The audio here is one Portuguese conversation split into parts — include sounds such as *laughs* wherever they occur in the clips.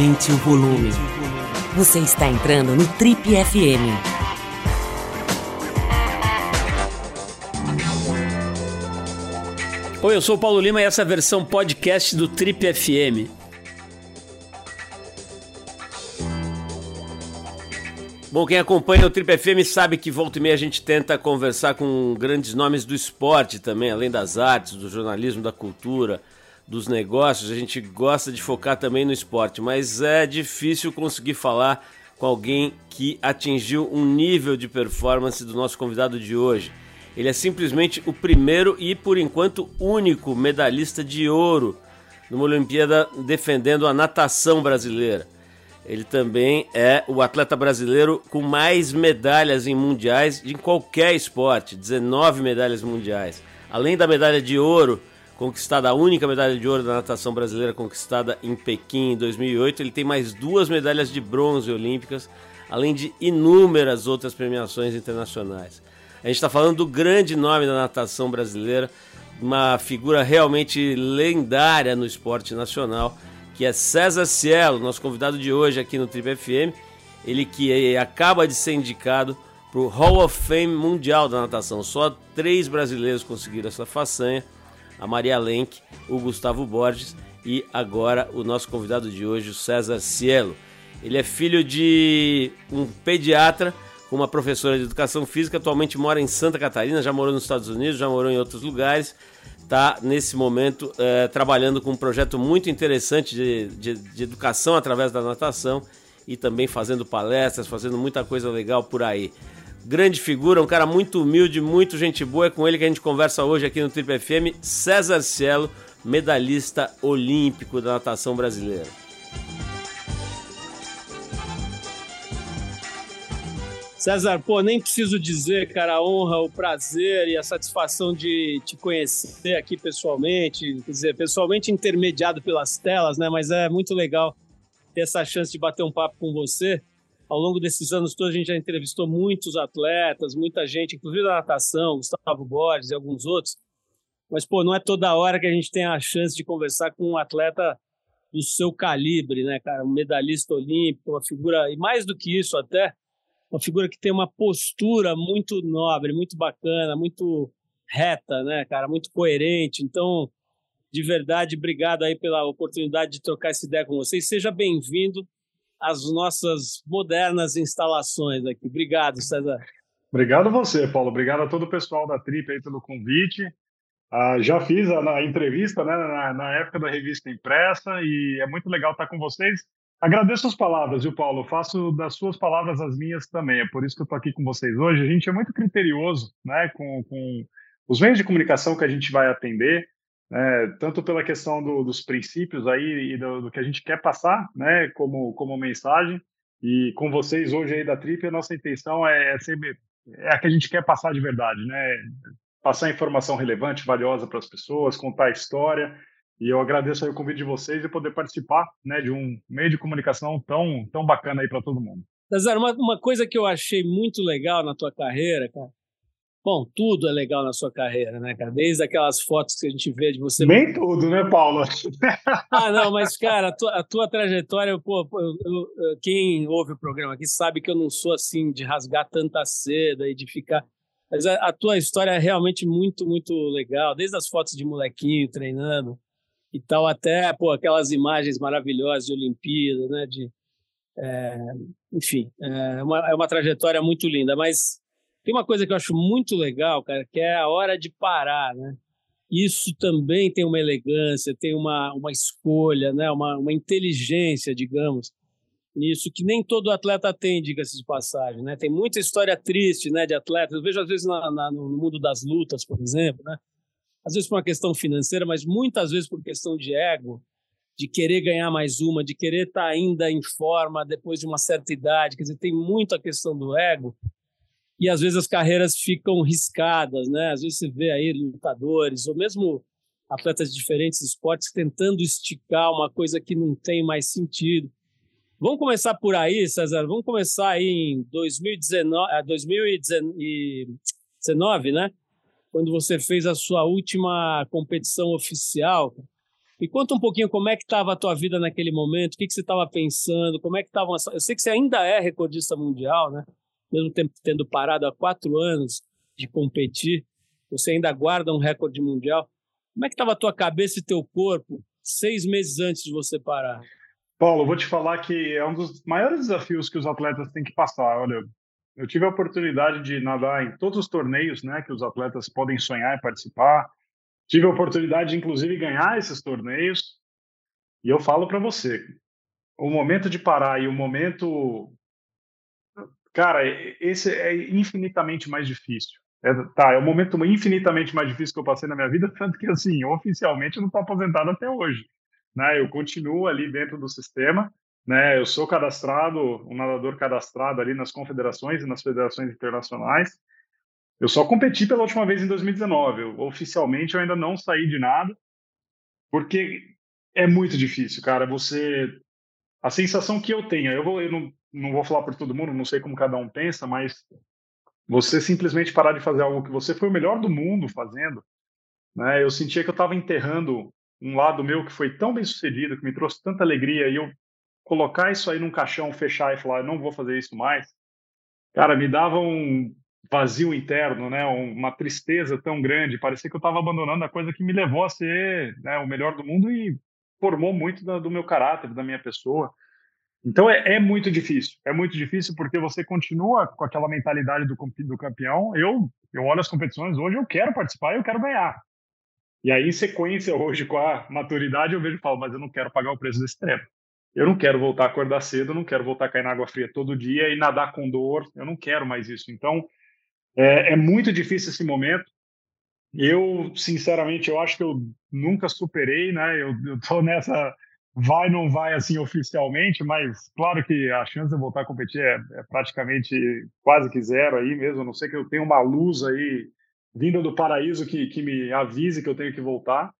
Aumente o volume. Você está entrando no Trip FM. Oi, eu sou o Paulo Lima e essa é a versão podcast do Trip FM. Bom, quem acompanha o Trip FM sabe que volta e meia a gente tenta conversar com grandes nomes do esporte também, além das artes, do jornalismo, da cultura, dos negócios. A gente gosta de focar também no esporte, mas é difícil conseguir falar com alguém que atingiu um nível de performance do nosso convidado de hoje. Ele é simplesmente o primeiro e, por enquanto, único medalhista de ouro numa Olimpíada defendendo a natação brasileira. Ele também é o atleta brasileiro com mais medalhas em mundiais de qualquer esporte 19 medalhas mundiais. Além da medalha de ouro, conquistada, a única medalha de ouro da natação brasileira conquistada em Pequim em 2008, ele tem mais duas medalhas de bronze olímpicas, além de inúmeras outras premiações internacionais. A gente está falando do grande nome da natação brasileira, uma figura realmente lendária no esporte nacional que é César Cielo, nosso convidado de hoje aqui no Trip FM. Ele que acaba de ser indicado para o Hall of Fame Mundial da Natação. Só três brasileiros conseguiram essa façanha: a Maria Lenk, o Gustavo Borges e agora o nosso convidado de hoje, o César Cielo. Ele é filho de um pediatra com uma professora de educação física, atualmente mora em Santa Catarina, já morou nos Estados Unidos, já morou em outros lugares está nesse momento é, trabalhando com um projeto muito interessante de, de, de, educação através da natação e também fazendo palestras, fazendo muita coisa legal por aí. Grande figura, um cara muito humilde, muito gente boa. É com ele que a gente conversa hoje aqui no Triple FM. César Cielo, medalhista olímpico da natação brasileira. César, pô, nem preciso dizer, cara, a honra, o prazer e a satisfação de te conhecer aqui pessoalmente, quer dizer, pessoalmente intermediado pelas telas, né? Mas é muito legal ter essa chance de bater um papo com você. Ao longo desses anos todos, a gente já entrevistou muitos atletas, muita gente, inclusive da natação, Gustavo Borges e alguns outros. Mas, pô, não é toda hora que a gente tem a chance de conversar com um atleta do seu calibre, né, cara? Um medalhista olímpico, uma figura, e mais do que isso até, uma figura que tem uma postura muito nobre, muito bacana, muito reta, né, cara, muito coerente. Então, de verdade, obrigado aí pela oportunidade de trocar essa ideia com vocês. Seja bem-vindo às nossas modernas instalações aqui. Obrigado, César. Obrigado você, Paulo. Obrigado a todo o pessoal da Trip aí pelo convite. Uh, já fiz a, a entrevista né, na, na, época da revista impressa e é muito legal estar com vocês. Agradeço as palavras, viu, Paulo? Faço das suas palavras as minhas também. É por isso que eu estou aqui com vocês hoje. A gente é muito criterioso né, com, com os meios de comunicação que a gente vai atender, né, tanto pela questão do, dos princípios aí e do, do, que a gente quer passar né, como, como mensagem. E com vocês hoje aí da Trip, a nossa intenção é, é, sempre, é a que a gente quer passar de verdade, né? Passar informação relevante, valiosa para as pessoas, contar a história e eu agradeço o convite de vocês e poder participar né, de um meio de comunicação tão, tão bacana aí para todo mundo. César, uma, uma coisa que eu achei muito legal na tua carreira, cara. Bom, tudo é legal na sua carreira, né, cara? Desde aquelas fotos que a gente vê de você. Nem tudo, né, Paulo? *laughs* ah, não, mas, cara, a tua, a tua trajetória, pô, eu, eu, quem ouve o programa aqui sabe que eu não sou assim de rasgar tanta seda e de ficar. Mas a, a tua história é realmente muito, muito legal. Desde as fotos de molequinho treinando, e tal, até pô, aquelas imagens maravilhosas de Olimpíada, né? De, é, enfim, é uma, é uma trajetória muito linda. Mas tem uma coisa que eu acho muito legal, cara, que é a hora de parar, né? Isso também tem uma elegância, tem uma, uma escolha, né? uma, uma inteligência, digamos, nisso que nem todo atleta tem, diga-se de passagem. Né? Tem muita história triste né, de atletas. Eu vejo, às vezes, na, na, no mundo das lutas, por exemplo, né? às vezes por uma questão financeira, mas muitas vezes por questão de ego, de querer ganhar mais uma, de querer estar ainda em forma depois de uma certa idade. Quer dizer, tem muito a questão do ego. E às vezes as carreiras ficam riscadas, né? Às vezes você vê aí lutadores, ou mesmo atletas de diferentes esportes tentando esticar uma coisa que não tem mais sentido. Vamos começar por aí, César. Vamos começar aí em 2019, 2019 né? quando você fez a sua última competição oficial. Me conta um pouquinho como é que estava a tua vida naquele momento, o que, que você estava pensando, como é que estavam... Eu sei que você ainda é recordista mundial, né? Mesmo tempo tendo parado há quatro anos de competir, você ainda guarda um recorde mundial. Como é que estava a tua cabeça e teu corpo seis meses antes de você parar? Paulo, vou te falar que é um dos maiores desafios que os atletas têm que passar. Olha, eu tive a oportunidade de nadar em todos os torneios, né, que os atletas podem sonhar e participar. Tive a oportunidade de, inclusive, ganhar esses torneios. E eu falo para você, o momento de parar e o momento. Cara, esse é infinitamente mais difícil. É, tá, é o momento infinitamente mais difícil que eu passei na minha vida, *laughs* tanto que, assim, oficialmente eu não estou aposentado até hoje. Né? Eu continuo ali dentro do sistema, né? Eu sou cadastrado, um nadador cadastrado ali nas confederações e nas federações internacionais. Eu só competi pela última vez em 2019. Eu, oficialmente eu ainda não saí de nada, porque é muito difícil, cara. Você. A sensação que eu tenho, eu, vou, eu não, não vou falar por todo mundo, não sei como cada um pensa, mas você simplesmente parar de fazer algo que você foi o melhor do mundo fazendo, né? Eu sentia que eu estava enterrando um lado meu que foi tão bem sucedido, que me trouxe tanta alegria, e eu colocar isso aí num caixão, fechar e falar, eu não vou fazer isso mais, cara, me dava um, vazio interno, né? Uma tristeza tão grande. Parecia que eu estava abandonando a coisa que me levou a ser né, o melhor do mundo e formou muito do, meu caráter, da minha pessoa. Então é, é, muito difícil. É muito difícil porque você continua com aquela mentalidade do, do campeão. Eu, eu olho as competições hoje, eu quero participar, eu quero ganhar. E aí, em sequência, hoje, com a maturidade, eu vejo e falo, mas eu não quero pagar o preço desse treino. Eu não quero voltar a acordar cedo, eu não quero voltar a cair na água fria todo dia e nadar com dor. Eu não quero mais isso. Então, é, é muito difícil esse momento. Eu, sinceramente, eu acho que eu nunca superei, né? Eu, eu tô nessa vai não vai assim oficialmente, mas claro que a chance de eu voltar a competir é, é, praticamente quase que zero aí mesmo, a não ser que eu tenha uma luz aí vinda do paraíso que, que me avise que eu tenho que voltar,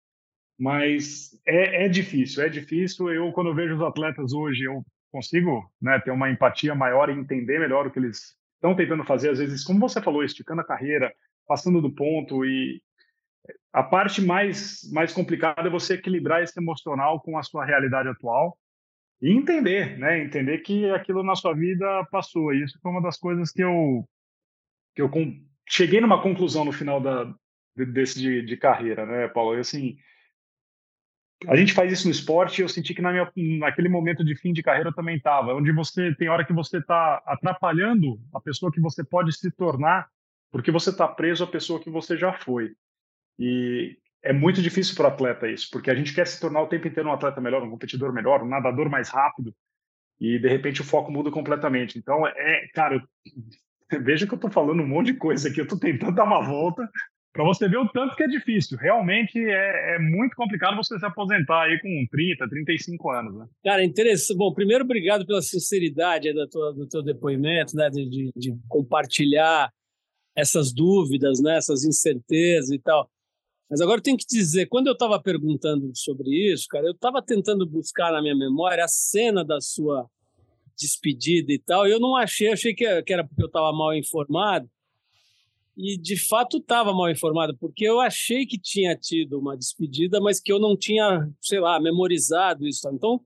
mas é, é difícil, é difícil. Eu, quando eu vejo os atletas hoje, eu consigo né, ter uma empatia maior e entender melhor o que eles estão tentando fazer, às vezes, como você falou, esticando a carreira, passando do ponto e a parte mais mais complicada é você equilibrar esse emocional com a sua realidade atual e entender, né? Entender que aquilo na sua vida passou. Isso foi uma das coisas que eu que eu cheguei numa conclusão no final da desse de, de carreira, né, Paulo? E assim, a gente faz isso no esporte e eu senti que na minha, naquele momento de fim de carreira eu também estava, onde você tem hora que você está atrapalhando a pessoa que você pode se tornar, porque você está preso à pessoa que você já foi. E é muito difícil para o atleta isso, porque a gente quer se tornar o tempo inteiro um atleta melhor, um competidor melhor, um nadador mais rápido, e de repente o foco muda completamente. Então, é, cara, *laughs* veja que eu estou falando um monte de coisa aqui, eu estou tentando dar uma volta, para você ver o tanto que é difícil. Realmente é, é, muito complicado você se aposentar aí com 30, 35 anos. Né? Cara, interessante. Bom, primeiro, obrigado pela sinceridade da tua, do teu depoimento, né? De, de, de, compartilhar essas dúvidas, né? essas incertezas e tal. Mas agora eu tenho que dizer, quando eu estava perguntando sobre isso, cara, eu estava tentando buscar na minha memória a cena da sua despedida e tal, e eu não achei, achei que era porque eu estava mal informado, e de fato estava mal informado, porque eu achei que tinha tido uma despedida, mas que eu não tinha, sei lá, memorizado isso. Então,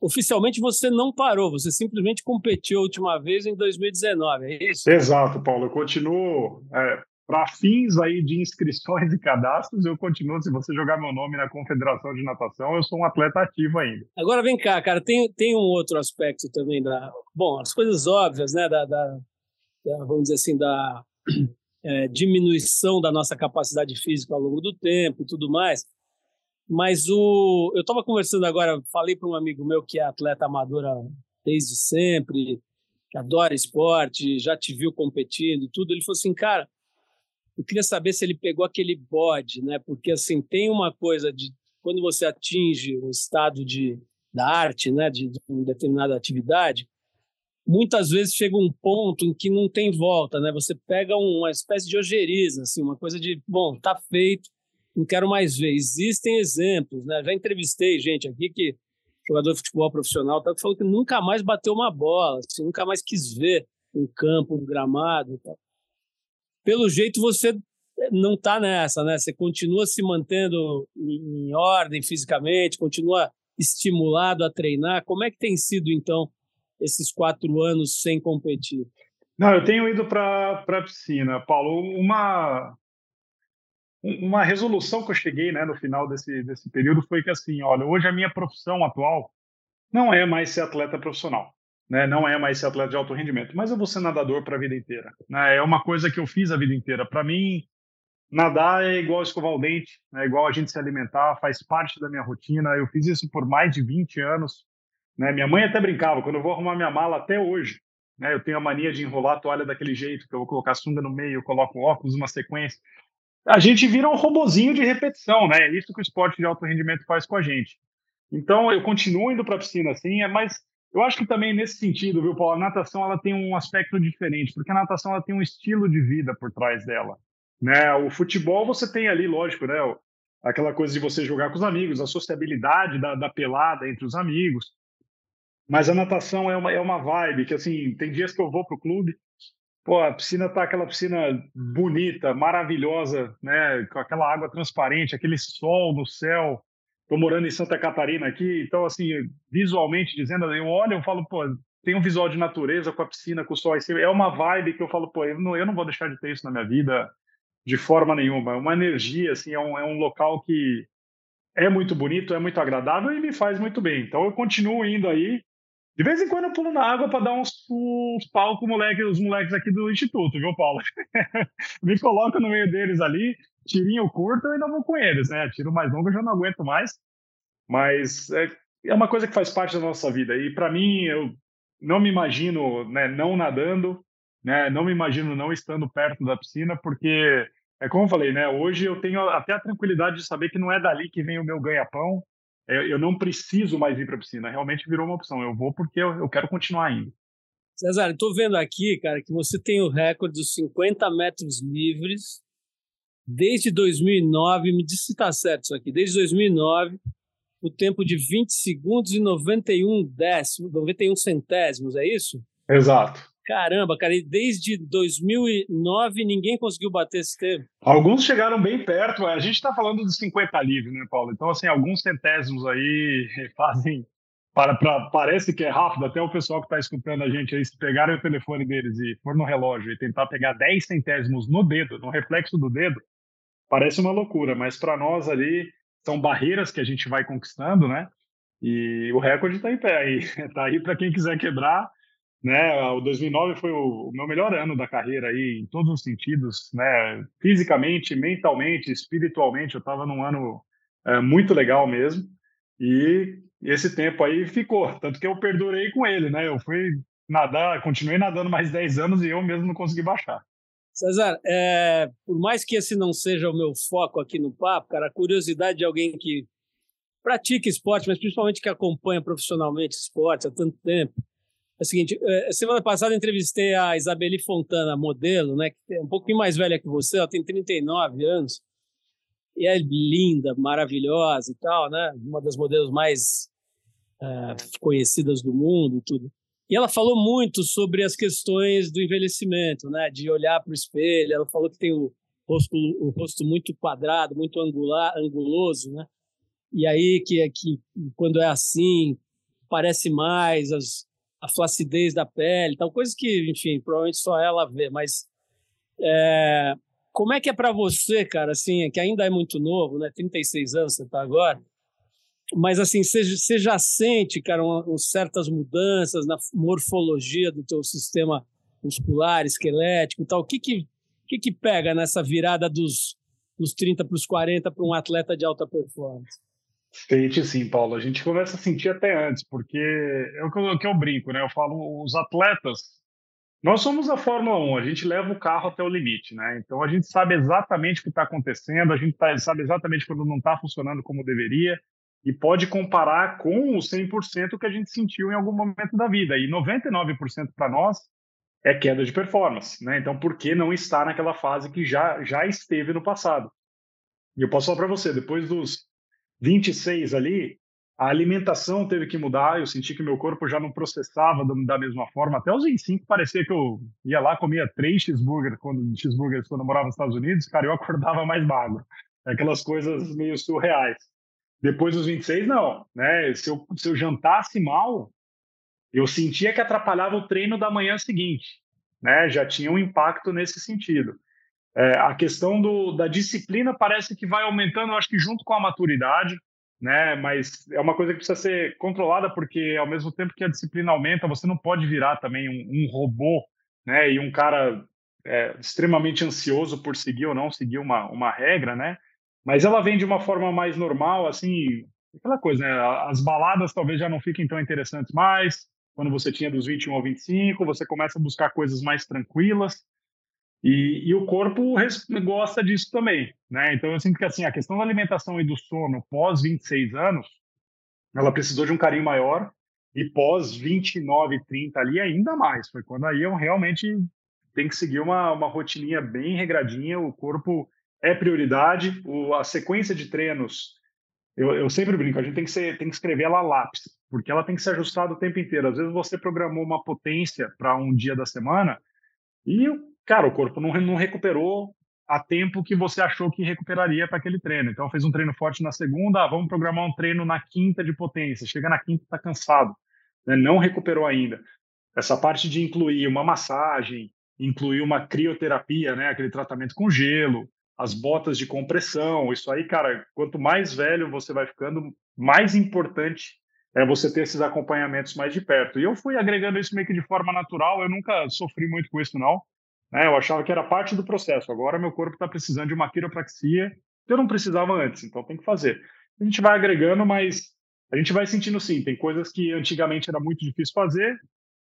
oficialmente você não parou, você simplesmente competiu a última vez em 2019, é isso? Exato, Paulo. Eu continuo. É, Para fins aí de inscrições e cadastros, eu continuo. Se você jogar meu nome na Confederação de Natação, eu sou um atleta ativo ainda. Agora vem cá, cara, tem, tem um outro aspecto também da. Bom, as coisas óbvias, né? da, da, da vamos dizer assim, da *clears throat* é, diminuição da nossa capacidade física ao longo do tempo e tudo mais. Mas o, eu estava conversando agora, falei para um amigo meu que é atleta amadora desde sempre, que adora esporte, já te viu competindo e tudo. Ele falou assim, cara, eu queria saber se ele pegou aquele bode, né? Porque assim tem uma coisa de quando você atinge um estado de da arte, né, de, de uma determinada atividade, muitas vezes chega um ponto em que não tem volta, né? Você pega uma espécie de ojeriza, assim, uma coisa de, bom, tá feito, não quero mais ver. Existem exemplos, né? Já entrevistei gente aqui que jogador de futebol profissional tá, que falou que nunca mais bateu uma bola, assim, nunca mais quis ver um campo, um gramado tal. Pelo jeito você não está nessa, né? Você continua se mantendo em ordem fisicamente, continua estimulado a treinar. Como é que tem sido, então, esses quatro anos sem competir? Não, eu tenho ido para a piscina, Paulo. Uma, uma resolução que eu cheguei né, no final desse, desse período foi que, assim, olha, hoje a minha profissão atual não é mais ser atleta profissional, né? não é mais ser atleta de alto rendimento, mas eu vou ser nadador para a vida inteira. Né? É uma coisa que eu fiz a vida inteira. Para mim, nadar é igual escovar o dente, é igual a gente se alimentar, faz parte da minha rotina. Eu fiz isso por mais de 20 anos. Né? Minha mãe até brincava, quando eu vou arrumar minha mala até hoje, né? eu tenho a mania de enrolar a toalha daquele jeito, que eu vou colocar sunga no meio, eu coloco óculos, uma sequência. A gente vira um robozinho de repetição, né? É isso que o esporte de alto rendimento faz com a gente. Então, eu continuo indo para a piscina assim, é mas eu acho que também nesse sentido, viu, Paulo, a natação ela tem um aspecto diferente, porque a natação ela tem um estilo de vida por trás dela. Né? O futebol você tem ali, lógico, né? aquela coisa de você jogar com os amigos, a sociabilidade da, da pelada entre os amigos. Mas a natação é uma, é uma vibe que, assim, tem dias que eu vou pro clube, pô, a piscina tá aquela piscina bonita, maravilhosa, né? Com aquela água transparente, aquele sol no céu. Tô morando em Santa Catarina aqui, então, assim, visualmente dizendo, eu olho, eu falo, pô, tem um visual de natureza com a piscina, com o sol. É uma vibe que eu falo, pô, eu não, eu não vou deixar de ter isso na minha vida de forma nenhuma. É uma energia, assim, é um, é um local que é muito bonito, é muito agradável e me faz muito bem. Então eu continuo indo aí. De vez em quando eu pulo na água para dar uns, uns pau com moleque, os moleques aqui do instituto, viu, Paulo? *laughs* me coloco no meio deles ali, tirinho curto, eu ainda vou com eles, né? Tiro mais longo eu já não aguento mais. Mas é, é uma coisa que faz parte da nossa vida. E para mim, eu não me imagino né, não nadando, né? Não me imagino não estando perto da piscina, porque é como eu falei, né? Hoje eu tenho até a tranquilidade de saber que não é dali que vem o meu ganha-pão. É, eu não preciso mais ir para a piscina. Realmente virou uma opção. Eu vou porque eu, quero continuar indo. César, estou vendo aqui, cara, que você tem o recorde dos 50 metros livres desde 2009. Me diz se está certo isso aqui. Desde 2009, o tempo de 20 segundos e 91 décimos, 91 centésimos, é isso? Exato. Caramba, cara, e desde 2009 ninguém conseguiu bater esse tempo. Alguns chegaram bem perto, a gente está falando dos 50 livres, né, Paulo? Então, assim, alguns centésimos aí *laughs* fazem. Para, para, parece que é rápido, até o pessoal que está escutando a gente aí, se pegarem o telefone deles e for no relógio e tentar pegar 10 centésimos no dedo, no reflexo do dedo, parece uma loucura, mas para nós ali são barreiras que a gente vai conquistando, né? E o recorde está em pé aí, está *laughs* aí para quem quiser quebrar né? O 2009 foi o, meu melhor ano da carreira aí em todos os sentidos, né? Fisicamente, mentalmente, espiritualmente, eu estava num ano é, muito legal mesmo. E esse tempo aí ficou, tanto que eu perdurei com ele, né? Eu fui nadar, continuei nadando mais 10 anos e eu mesmo não consegui baixar. César, é, por mais que esse não seja o meu foco aqui no papo, cara, a curiosidade de alguém que pratica esporte, mas principalmente que acompanha profissionalmente esporte há tanto tempo, é o seguinte, é, semana passada entrevistei a Isabeli Fontana, modelo, né, que é um pouquinho mais velha que você, ela tem 39 anos, e é linda, maravilhosa e tal, né, uma das modelos mais uh, conhecidas do mundo e tudo. E ela falou muito sobre as questões do envelhecimento, né, de olhar para o espelho, ela falou que tem o rosto, o rosto muito quadrado, muito angular, anguloso, né, e aí que, que quando é assim, parece mais, as, a flacidez da pele, tal, coisas que, enfim, provavelmente só ela vê, mas é, como é que é para você, cara, assim, que ainda é muito novo, né, 36 anos você tá agora, mas assim, você, já sente, cara, uma, certas mudanças na morfologia do teu sistema muscular, esquelético e tal, o que que, que, que pega nessa virada dos, dos 30 para os 40 para um atleta de alta performance? Sente sim, Paulo. A gente começa a sentir até antes, porque é o que eu, que eu brinco, né? Eu falo, os atletas, nós somos a Fórmula 1, a gente leva o carro até o limite, né? Então a gente sabe exatamente o que está acontecendo, a gente tá, sabe exatamente quando não está funcionando como deveria e pode comparar com o 100% que a gente sentiu em algum momento da vida. E 99% para nós é queda de performance, né? Então por que não estar naquela fase que já, já esteve no passado? E eu posso falar para você, depois dos 26 ali, A alimentação teve que mudar, eu senti que meu corpo já não processava da mesma forma. Até os 25 parecia que eu ia lá, comia três cheeseburgers quando, cheeseburgers quando eu morava nos Estados Unidos, cara, eu acordava mais magro. Aquelas coisas meio surreais. Depois dos 26, não. Né? Se, eu, se eu jantasse mal, eu sentia que atrapalhava o treino da manhã seguinte. Né? Já tinha um impacto nesse sentido. É, a questão do, da disciplina parece que vai aumentando, acho que junto com a maturidade, né? Mas é uma coisa que precisa ser controlada porque ao mesmo tempo que a disciplina aumenta, você não pode virar também um, um robô, né? E um cara é, extremamente ansioso por seguir ou não seguir uma, uma regra, né? Mas ela vem de uma forma mais normal, assim, aquela coisa, né? As baladas talvez já não fiquem tão interessantes mais. Quando você tinha dos 21 ao 25, você começa a buscar coisas mais tranquilas. E, e, o corpo gosta disso também, né? Então eu sinto que assim a questão da alimentação e do sono pós 26 anos, ela precisou de um carinho maior e pós 29, 30 ali ainda mais. Foi quando aí eu realmente tenho que seguir uma, uma rotininha bem regradinha. O corpo é prioridade. O, a sequência de treinos, eu, eu sempre brinco, a gente tem que, ser, tem que escrever ela a lápis, porque ela tem que ser ajustada o tempo inteiro. Às vezes você programou uma potência para um dia da semana e cara, o corpo não, não recuperou a tempo que você achou que recuperaria para aquele treino. Então, fez um treino forte na segunda, ah, vamos programar um treino na quinta de potência. Chega na quinta, está cansado, né? não recuperou ainda. Essa parte de incluir uma massagem, incluir uma crioterapia, né? aquele tratamento com gelo, as botas de compressão, isso aí, cara, quanto mais velho você vai ficando, mais importante é você ter esses acompanhamentos mais de perto. E eu fui agregando isso meio que de forma natural, eu nunca sofri muito com isso, não. Né? Eu achava que era parte do processo. Agora meu corpo está precisando de uma quiropraxia que eu não precisava antes, então tem que fazer. A gente vai agregando, mas a gente vai sentindo sim. Tem coisas que antigamente era muito difícil fazer,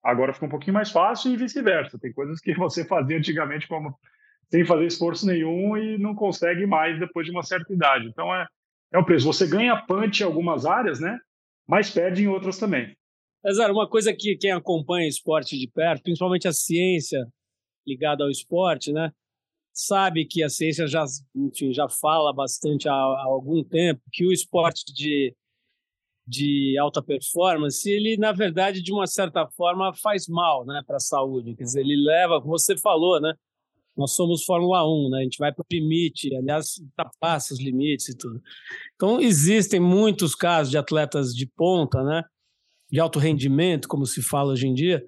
agora fica um pouquinho mais fácil e vice-versa. Tem coisas que *laughs* você fazia antigamente como sem fazer esforço nenhum e não consegue mais depois de uma certa idade. Então é, é o preço. Você ganha punch em algumas áreas, né? Mas perde em outras também. César, uma coisa que quem acompanha esporte de perto, principalmente a ciência ligado ao esporte, né? Sabe que a ciência já, enfim, já fala bastante há, há algum tempo que o esporte de, de alta performance, ele na verdade de uma certa forma faz mal, né, para a saúde. Quer dizer, ele leva, como você falou, né? Nós somos Fórmula 1, né? A gente vai para o limite, aliás, ultrapassa os limites e tudo. Então, existem muitos casos de atletas de ponta, né? De alto rendimento, como se fala hoje em dia,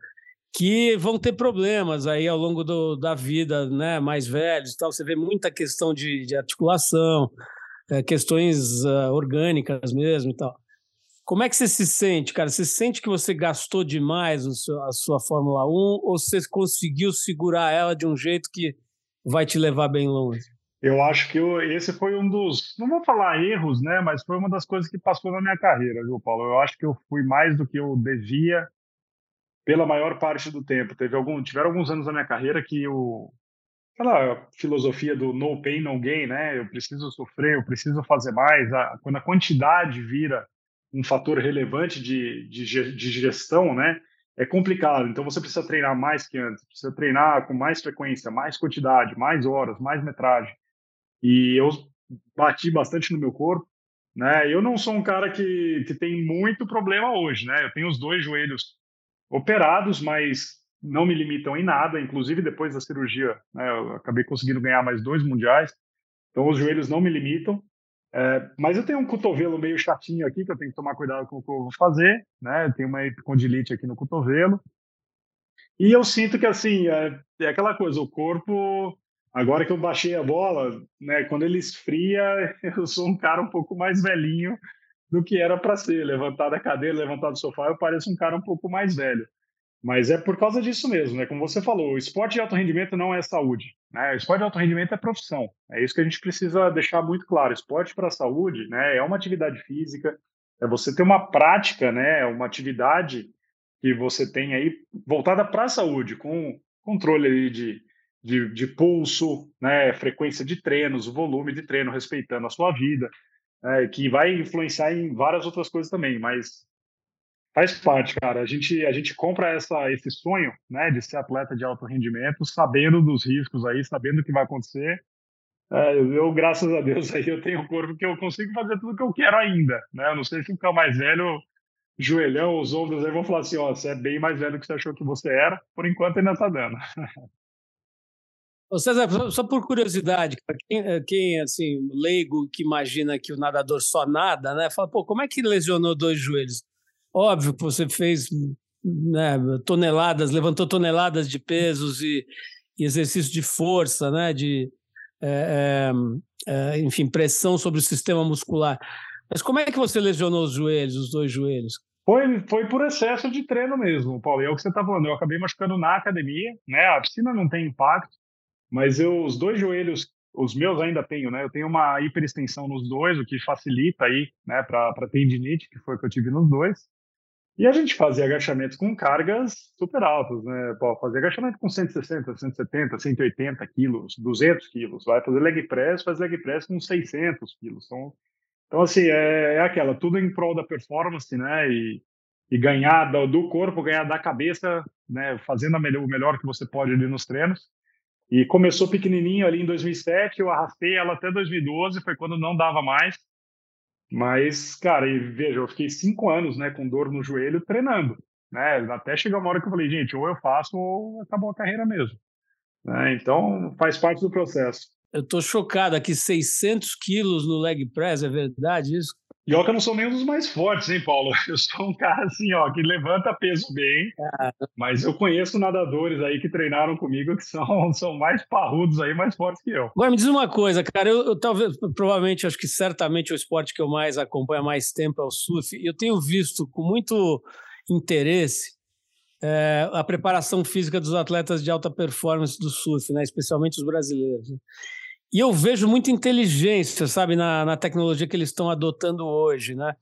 que vão ter problemas aí ao longo do, da vida, né, mais velhos e tal. Você vê muita questão de, de articulação, é, questões uh, orgânicas mesmo e tal. Como é que você se sente, cara? Você sente que você gastou demais a sua Fórmula 1 ou você conseguiu segurar ela de um jeito que vai te levar bem longe? Eu acho que eu, esse foi um dos, não vou falar erros, né, mas foi uma das coisas que passou na minha carreira, viu, Paulo? Eu acho que eu fui mais do que eu devia pela maior parte do tempo. Teve algum, tiveram alguns anos na minha carreira que o aquela filosofia do no pain no gain, né? Eu preciso sofrer, eu preciso fazer mais. A, quando a quantidade vira um fator relevante de, de, de gestão, né? É complicado. Então você precisa treinar mais que antes, precisa treinar com mais frequência, mais quantidade, mais horas, mais metragem. E eu bati bastante no meu corpo, né? Eu não sou um cara que, que tem muito problema hoje, né? Eu tenho os dois joelhos operados, mas não me limitam em nada. Inclusive, depois da cirurgia, né, eu acabei conseguindo ganhar mais dois mundiais. Então, os joelhos não me limitam. É, mas eu tenho um cotovelo meio chatinho aqui, que eu tenho que tomar cuidado com o que eu vou fazer. Né? Eu tenho uma epicondilite aqui no cotovelo. E eu sinto que, assim, é, é aquela coisa, o corpo agora que eu baixei a bola, né, quando ele esfria, *laughs* eu sou um cara um pouco mais velhinho do que era para ser. Levantar da cadeira, levantar do sofá, eu pareço um cara um pouco mais velho. Mas é por causa disso mesmo, né? Como você falou, o esporte de alto rendimento não é saúde. Né? Esporte de alto rendimento é profissão. É isso que a gente precisa deixar muito claro. Esporte para a saúde né, é uma atividade física, é você ter uma prática, né, uma atividade que você tem aí voltada para a saúde, com controle de, de, de pulso, né, frequência de treinos, volume de treino, respeitando a sua vida é, que vai influenciar em várias outras coisas também, mas faz parte, cara. A gente, a gente compra essa, esse sonho né, de ser atleta de alto rendimento, sabendo dos riscos aí, sabendo o que vai acontecer. É, eu, graças a Deus, aí eu tenho um corpo que eu consigo fazer tudo que eu quero ainda, né? Eu não sei se ficar mais velho, joelhão, os ombros aí vão falar assim, ó, você é bem mais velho do que você achou que você era, por enquanto ainda tá dando. *laughs* Ô César, só por curiosidade, quem, eh, quem, assim, leigo que imagina que o nadador só nada, né? Fala, pô, como é que lesionou dois joelhos? Óbvio que você fez né, toneladas, levantou toneladas de pesos e, e exercício de força, né? De, é, é, enfim, pressão sobre o sistema muscular. Mas como é que você lesionou os joelhos, os dois joelhos? Foi, foi por excesso de treino mesmo, Paulo. E é o que você está falando. Eu acabei machucando na academia, né? A piscina não tem impacto, mas eu, os dois joelhos, os meus ainda tenho, né? Eu tenho uma hiperextensão nos dois, o que facilita aí, né, para tendinite, que foi o que eu tive nos dois. E a gente fazia agachamentos com cargas super altas, né? Pô, fazer agachamento com 160, 170, 180 quilos, 200 quilos. Vai fazer leg press, faz leg press com 600 quilos. Então, então assim, é, é aquela, tudo em prol da performance, né? E, e ganhar do, do corpo, ganhar da cabeça, né? Fazendo melhor, o melhor que você pode ali nos treinos. E começou pequenininho ali em 2007, eu arrastei ela até 2012, foi quando não dava mais. Mas, cara, e veja, eu fiquei cinco anos, né, com dor no joelho treinando, né? Até chegar uma hora que eu falei, gente, ou eu faço ou acabou a carreira mesmo. Né? Então, faz parte do processo. Eu tô chocado aqui, 600 quilos no leg press, é verdade isso? E olha que eu não sou nem um dos mais fortes, hein, Paulo? *laughs* Eu sou um cara assim, ó, que levanta peso bem, mas eu conheço nadadores aí que treinaram comigo que são, *laughs* são mais parrudos aí, mais fortes que eu. Agora me diz uma coisa, cara, eu, eu talvez, provavelmente, acho que certamente o esporte que eu mais acompanho há mais tempo é o surf, e eu tenho visto com muito interesse é, a preparação física dos atletas de alta performance do surf, né, especialmente os brasileiros. Né? E eu vejo muita inteligência, sabe, na, na tecnologia que eles estão adotando hoje, né?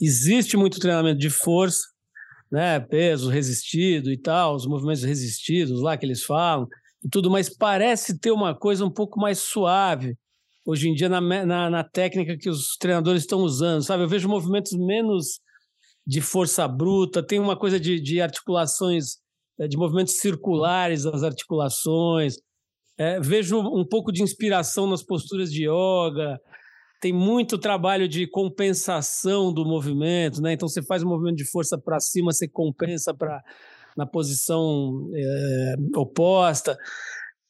Existe muito treinamento de força, né? Peso resistido e tal, os movimentos resistidos lá que eles falam e tudo, mas parece ter uma coisa um pouco mais suave hoje em dia na, na, na técnica que os treinadores estão usando, sabe? Eu vejo movimentos menos de força bruta, tem uma coisa de, de articulações, eh, de movimentos circulares das articulações, é, vejo um pouco de inspiração nas posturas de yoga. Tem muito trabalho de compensação do movimento, né? Então você faz um movimento de força para cima, você compensa para na posição é, oposta.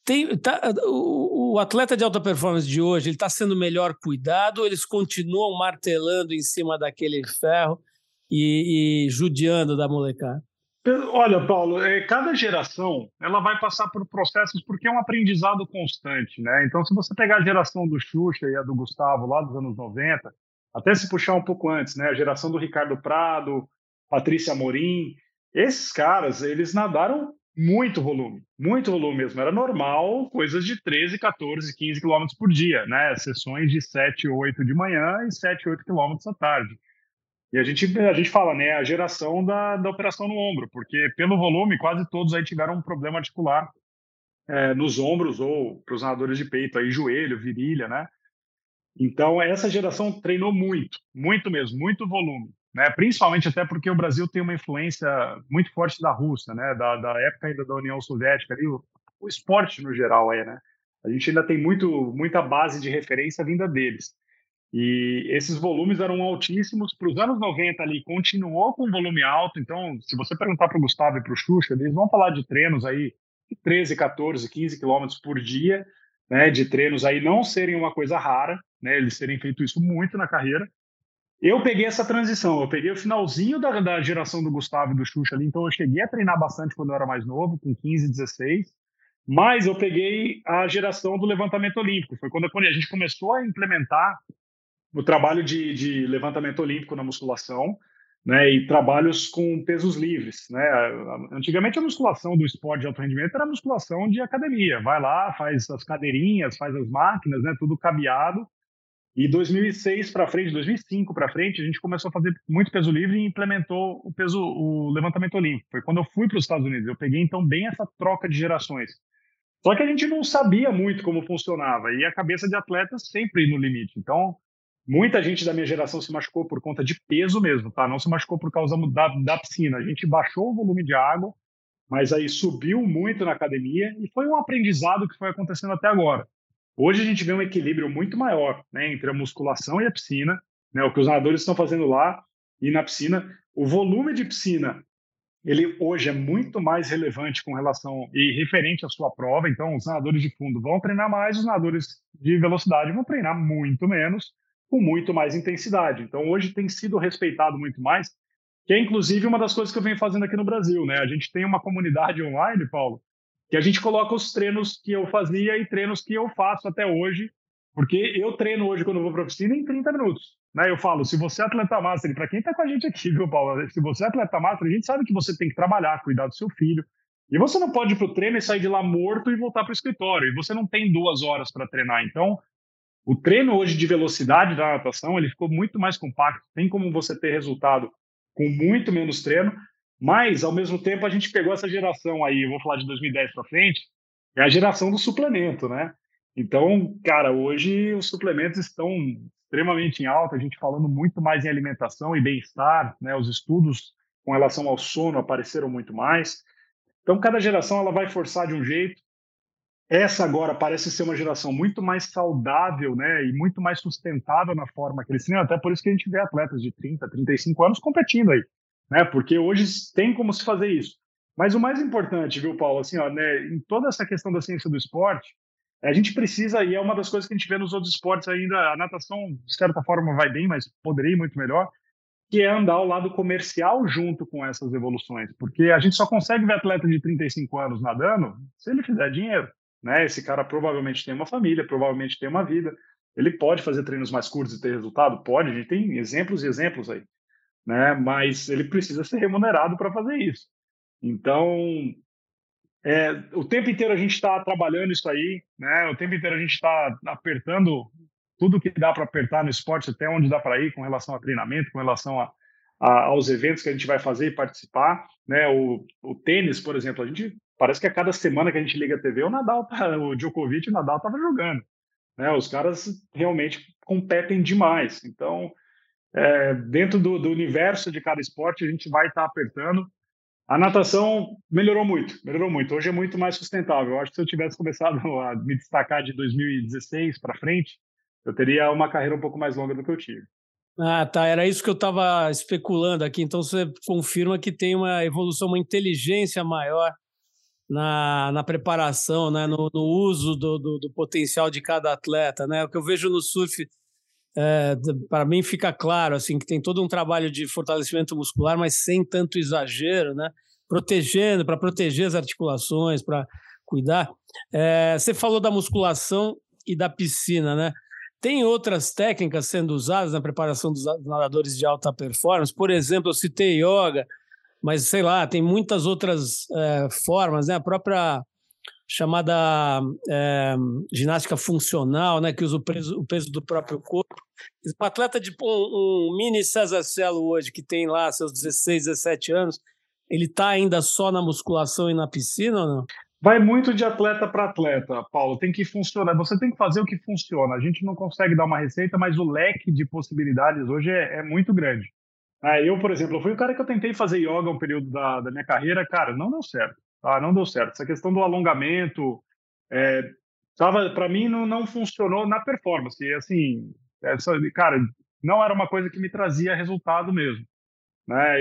Tem, tá, o, o, atleta de alta performance de hoje ele está sendo melhor cuidado eles continuam martelando em cima daquele ferro e, e judiando da molecada? Olha, Paulo, é, cada geração ela vai passar por processos porque é um aprendizado constante, né? Então, se você pegar a geração do Xuxa e a do Gustavo lá dos anos 90, até se puxar um pouco antes, né? A geração do Ricardo Prado, Patrícia Morim, esses caras, eles nadaram muito volume, muito volume mesmo. Era normal, coisas de 13, 14, 15 quilômetros por dia, né? Sessões de 7, 8 de manhã e 7, 8 quilômetros à tarde. E a gente, a gente fala, né, a geração da, da operação no ombro, porque pelo volume, quase todos aí tiveram um problema articular é, nos ombros ou para os nadadores de peito, aí joelho, virilha, né? Então, essa geração treinou muito, muito mesmo, muito volume, né? Principalmente até porque o Brasil tem uma influência muito forte da Rússia, né? Da, da época ainda da União Soviética, ali, o, o esporte no geral é, né? A gente ainda tem muito, muita base de referência vinda deles. E esses volumes eram altíssimos. Para os anos 90 ali, continuou com volume alto. Então, se você perguntar para o Gustavo e para o Xuxa, eles vão falar de treinos aí de 13, 14, 15 quilômetros por dia, né, de treinos aí não serem uma coisa rara, né, eles terem feito isso muito na carreira. Eu peguei essa transição, eu peguei o finalzinho da, da geração do Gustavo e do Xuxa ali, então eu cheguei a treinar bastante quando eu era mais novo, com 15, 16, mas eu peguei a geração do levantamento olímpico, foi quando a gente começou a implementar o trabalho de, de levantamento olímpico na musculação, né, e trabalhos com pesos livres, né? Antigamente a musculação do esporte de alto rendimento era musculação de academia, vai lá, faz as cadeirinhas, faz as máquinas, né, tudo cabeado. E 2006 para frente, 2005 para frente, a gente começou a fazer muito peso livre e implementou o peso, o levantamento olímpico. Foi quando eu fui para os Estados Unidos, eu peguei então bem essa troca de gerações. Só que a gente não sabia muito como funcionava e a cabeça de atleta sempre no limite. Então, Muita gente da minha geração se machucou por conta de peso mesmo, tá? Não se machucou por causa da, da piscina. A gente baixou o volume de água, mas aí subiu muito na academia e foi um aprendizado que foi acontecendo até agora. Hoje a gente vê um equilíbrio muito maior né, entre a musculação e a piscina, né, o que os nadadores estão fazendo lá e na piscina. O volume de piscina, ele hoje é muito mais relevante com relação e referente à sua prova. Então, os nadadores de fundo vão treinar mais, os nadadores de velocidade vão treinar muito menos, com muito mais intensidade. Então, hoje tem sido respeitado muito mais, que é inclusive uma das coisas que eu venho fazendo aqui no Brasil. Né? A gente tem uma comunidade online, Paulo, que a gente coloca os treinos que eu fazia e treinos que eu faço até hoje, porque eu treino hoje quando vou para a piscina em 30 minutos. Né? Eu falo, se você é atleta master, para quem está com a gente aqui, viu, Paulo? Se você é atleta master, a gente sabe que você tem que trabalhar, cuidar do seu filho. E você não pode ir para o treino e sair de lá morto e voltar para o escritório. E você não tem duas horas para treinar. Então, o treino hoje de velocidade da natação ele ficou muito mais compacto. Tem como você ter resultado com muito menos treino. Mas, ao mesmo tempo, a gente pegou essa geração aí, eu vou falar de 2010 para frente, é a geração do suplemento, né? Então, cara, hoje os suplementos estão extremamente em alta, a gente falando muito mais em alimentação e bem-estar, né? Os estudos com relação ao sono apareceram muito mais. Então, cada geração ela vai forçar de um jeito. Essa agora parece ser uma geração muito mais saudável, né? E muito mais sustentável na forma que eles têm. Até por isso que a gente vê atletas de 30, 35 anos competindo aí né? Porque hoje tem como se fazer isso. Mas o mais importante, viu, Paulo, assim, ó, né, em toda essa questão da ciência do esporte, a gente precisa, e é uma das coisas que a gente vê nos outros esportes ainda, a natação, de certa forma, vai bem, mas poderia ir muito melhor, que é andar ao lado comercial junto com essas evoluções. Porque a gente só consegue ver atleta de 35 anos nadando se ele fizer dinheiro. Né? Esse cara provavelmente tem uma família, provavelmente tem uma vida. Ele pode fazer treinos mais curtos e ter resultado? Pode, a gente tem exemplos e exemplos aí né? Mas ele precisa ser remunerado para fazer isso. Então, é, o tempo inteiro a gente está trabalhando isso aí, né? O tempo inteiro a gente está apertando tudo que dá para apertar no esporte, até onde dá para ir com relação a treinamento, com relação a, a, aos eventos que a gente vai fazer e participar, né? O, o tênis, por exemplo, a gente parece que a cada semana que a gente liga a TV, o Nadal, tá, o Djokovic, o Nadal estava jogando, né? Os caras realmente competem demais. Então, é, dentro do, do, universo de cada esporte, a gente vai estar tá apertando. A natação melhorou muito, melhorou muito. Hoje é muito mais sustentável. Eu acho que se eu tivesse começado *laughs* a me destacar de 2016 para frente, eu teria uma carreira um pouco mais longa do que eu tive. Ah, tá. Era isso que eu estava especulando aqui. Então você confirma que tem uma evolução, uma inteligência maior na, na preparação, né? no, no uso do, do, do, potencial de cada atleta. Né? O que eu vejo no surf é, para mim fica claro assim que tem todo um trabalho de fortalecimento muscular, mas sem tanto exagero, né? Protegendo, para proteger as articulações, para cuidar. É, você falou da musculação e da piscina, né? Tem outras técnicas sendo usadas na preparação dos nadadores de alta performance. Por exemplo, eu citei yoga, mas sei lá, tem muitas outras é, formas, né? A própria chamada é, ginástica funcional, né, que usa o peso, o peso do próprio corpo. O atleta de um, um, mini César Cielo hoje, que tem lá seus 16, 17 anos, ele está ainda só na musculação e na piscina ou não? Vai muito de atleta para atleta, Paulo. Tem que funcionar. Você tem que fazer o que funciona. A gente não consegue dar uma receita, mas o leque de possibilidades hoje é, é muito grande. Ah, eu, por exemplo, fui o cara que eu tentei fazer yoga um período da, da minha carreira, cara, não deu certo. Tá? Não deu certo. Essa questão do alongamento, é, para mim não, não funcionou na performance. E, assim, essa, cara, não era uma coisa que me trazia resultado mesmo. Né?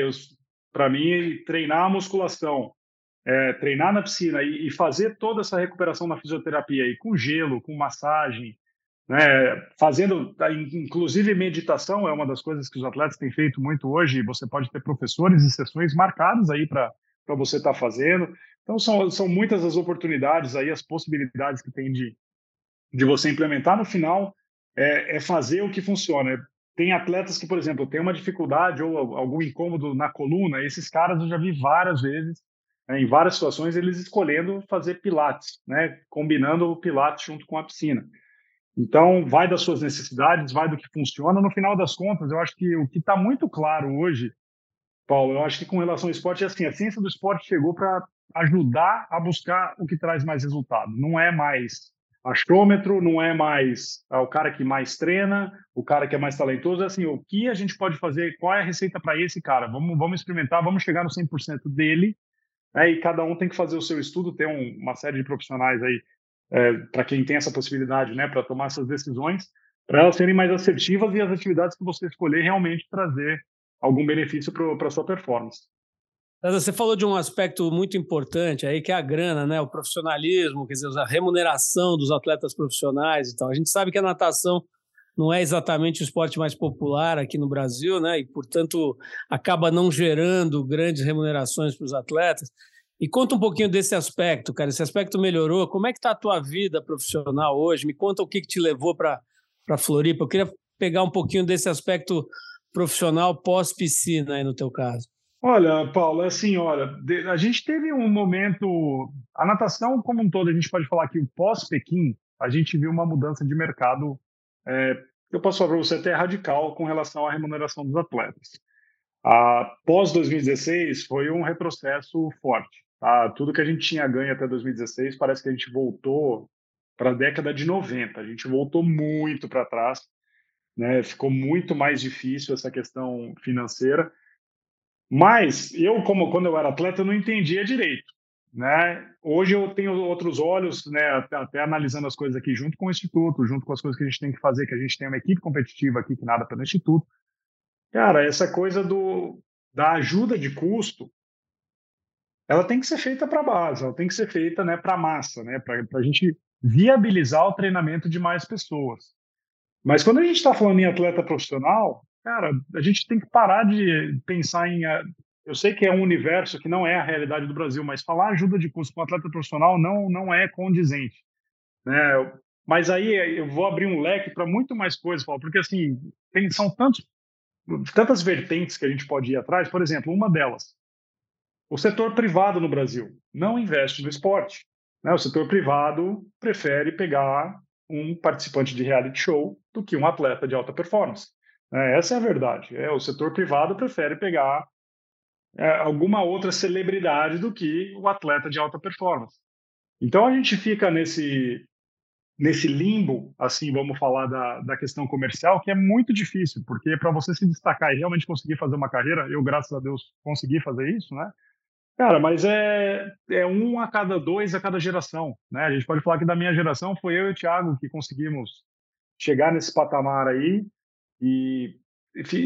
Para mim, treinar a musculação, é, treinar na piscina e, e, fazer toda essa recuperação na fisioterapia aí, com gelo, com massagem, né? fazendo, tá, inclusive meditação é uma das coisas que os atletas têm feito muito hoje. Você pode ter professores e sessões marcadas aí para você estar tá fazendo. Então, são, são muitas as oportunidades aí, as possibilidades que tem de, de você implementar. No final, é, é fazer o que funciona. Tem atletas que, por exemplo, têm uma dificuldade ou algum incômodo na coluna. Esses caras eu já vi várias vezes, né, em várias situações, eles escolhendo fazer pilates, né, combinando o pilates junto com a piscina. Então, vai das suas necessidades, vai do que funciona. No final das contas, eu acho que o que está muito claro hoje, Paulo, eu acho que com relação ao esporte, é assim, a ciência do esporte chegou para ajudar a buscar o que traz mais resultado. Não é mais achômetro, não é mais é o cara que mais treina, o cara que é mais talentoso, é assim, o que a gente pode fazer, qual é a receita para esse cara? Vamos, vamos experimentar, vamos chegar no 100% dele, né? e cada um tem que fazer o seu estudo, tem um, uma série de profissionais aí é, para quem tem essa possibilidade, né, para tomar essas decisões, para elas serem mais assertivas e as atividades que você escolher realmente trazer algum benefício para a sua performance. Você falou de um aspecto muito importante aí, que é a grana, né? O profissionalismo, quer dizer, a remuneração dos atletas profissionais e tal. A gente sabe que a natação não é exatamente o esporte mais popular aqui no Brasil, né? E, portanto, acaba não gerando grandes remunerações para os atletas. E conta um pouquinho desse aspecto, cara. Esse aspecto melhorou. Como é que está a tua vida profissional hoje? Me conta o que, que te levou para Floripa. Eu queria pegar um pouquinho desse aspecto profissional pós-piscina aí no teu caso. Olha, Paulo, é assim, olha, a gente teve um momento, a natação como um todo, a gente pode falar que o pós-Pequim, a gente viu uma mudança de mercado, é, eu posso falar para você até radical com relação à remuneração dos atletas. A pós 2016 foi um retrocesso forte. Tá? Tudo que a gente tinha ganho até 2016 parece que a gente voltou para a década de 90. A gente voltou muito para trás, né? Ficou muito mais difícil essa questão financeira. Mas eu, como quando eu era atleta, eu não entendia direito. Né? Hoje eu tenho outros olhos, né, até, até, analisando as coisas aqui junto com o Instituto, junto com as coisas que a gente tem que fazer, que a gente tem uma equipe competitiva aqui que nada pelo Instituto. Cara, essa coisa do, da ajuda de custo, ela tem que ser feita para a base, ela tem que ser feita né, para a massa, né, para a gente viabilizar o treinamento de mais pessoas. Mas quando a gente está falando em atleta profissional, cara, a gente tem que parar de pensar em. Eu sei que é um universo que não é a realidade do Brasil, mas falar ajuda de custo com atleta profissional não, não é condizente. Né? Mas aí eu vou abrir um leque para muito mais coisas, Paulo, porque assim, tem, são tantos, tantas vertentes que a gente pode ir atrás. Por exemplo, uma delas, o setor privado no Brasil não investe no esporte. Né? O setor privado prefere pegar um participante de reality show do que um atleta de alta performance. É, essa é a verdade. É, o setor privado prefere pegar é, alguma outra celebridade do que o atleta de alta performance. Então a gente fica nesse nesse limbo, assim, vamos falar da, da questão comercial, que é muito difícil, porque para você se destacar e realmente conseguir fazer uma carreira, eu, graças a Deus, consegui fazer isso, né? Cara, mas é, é um a cada dois a cada geração, né? A gente pode falar que da minha geração foi eu e o Thiago que conseguimos chegar nesse patamar aí, e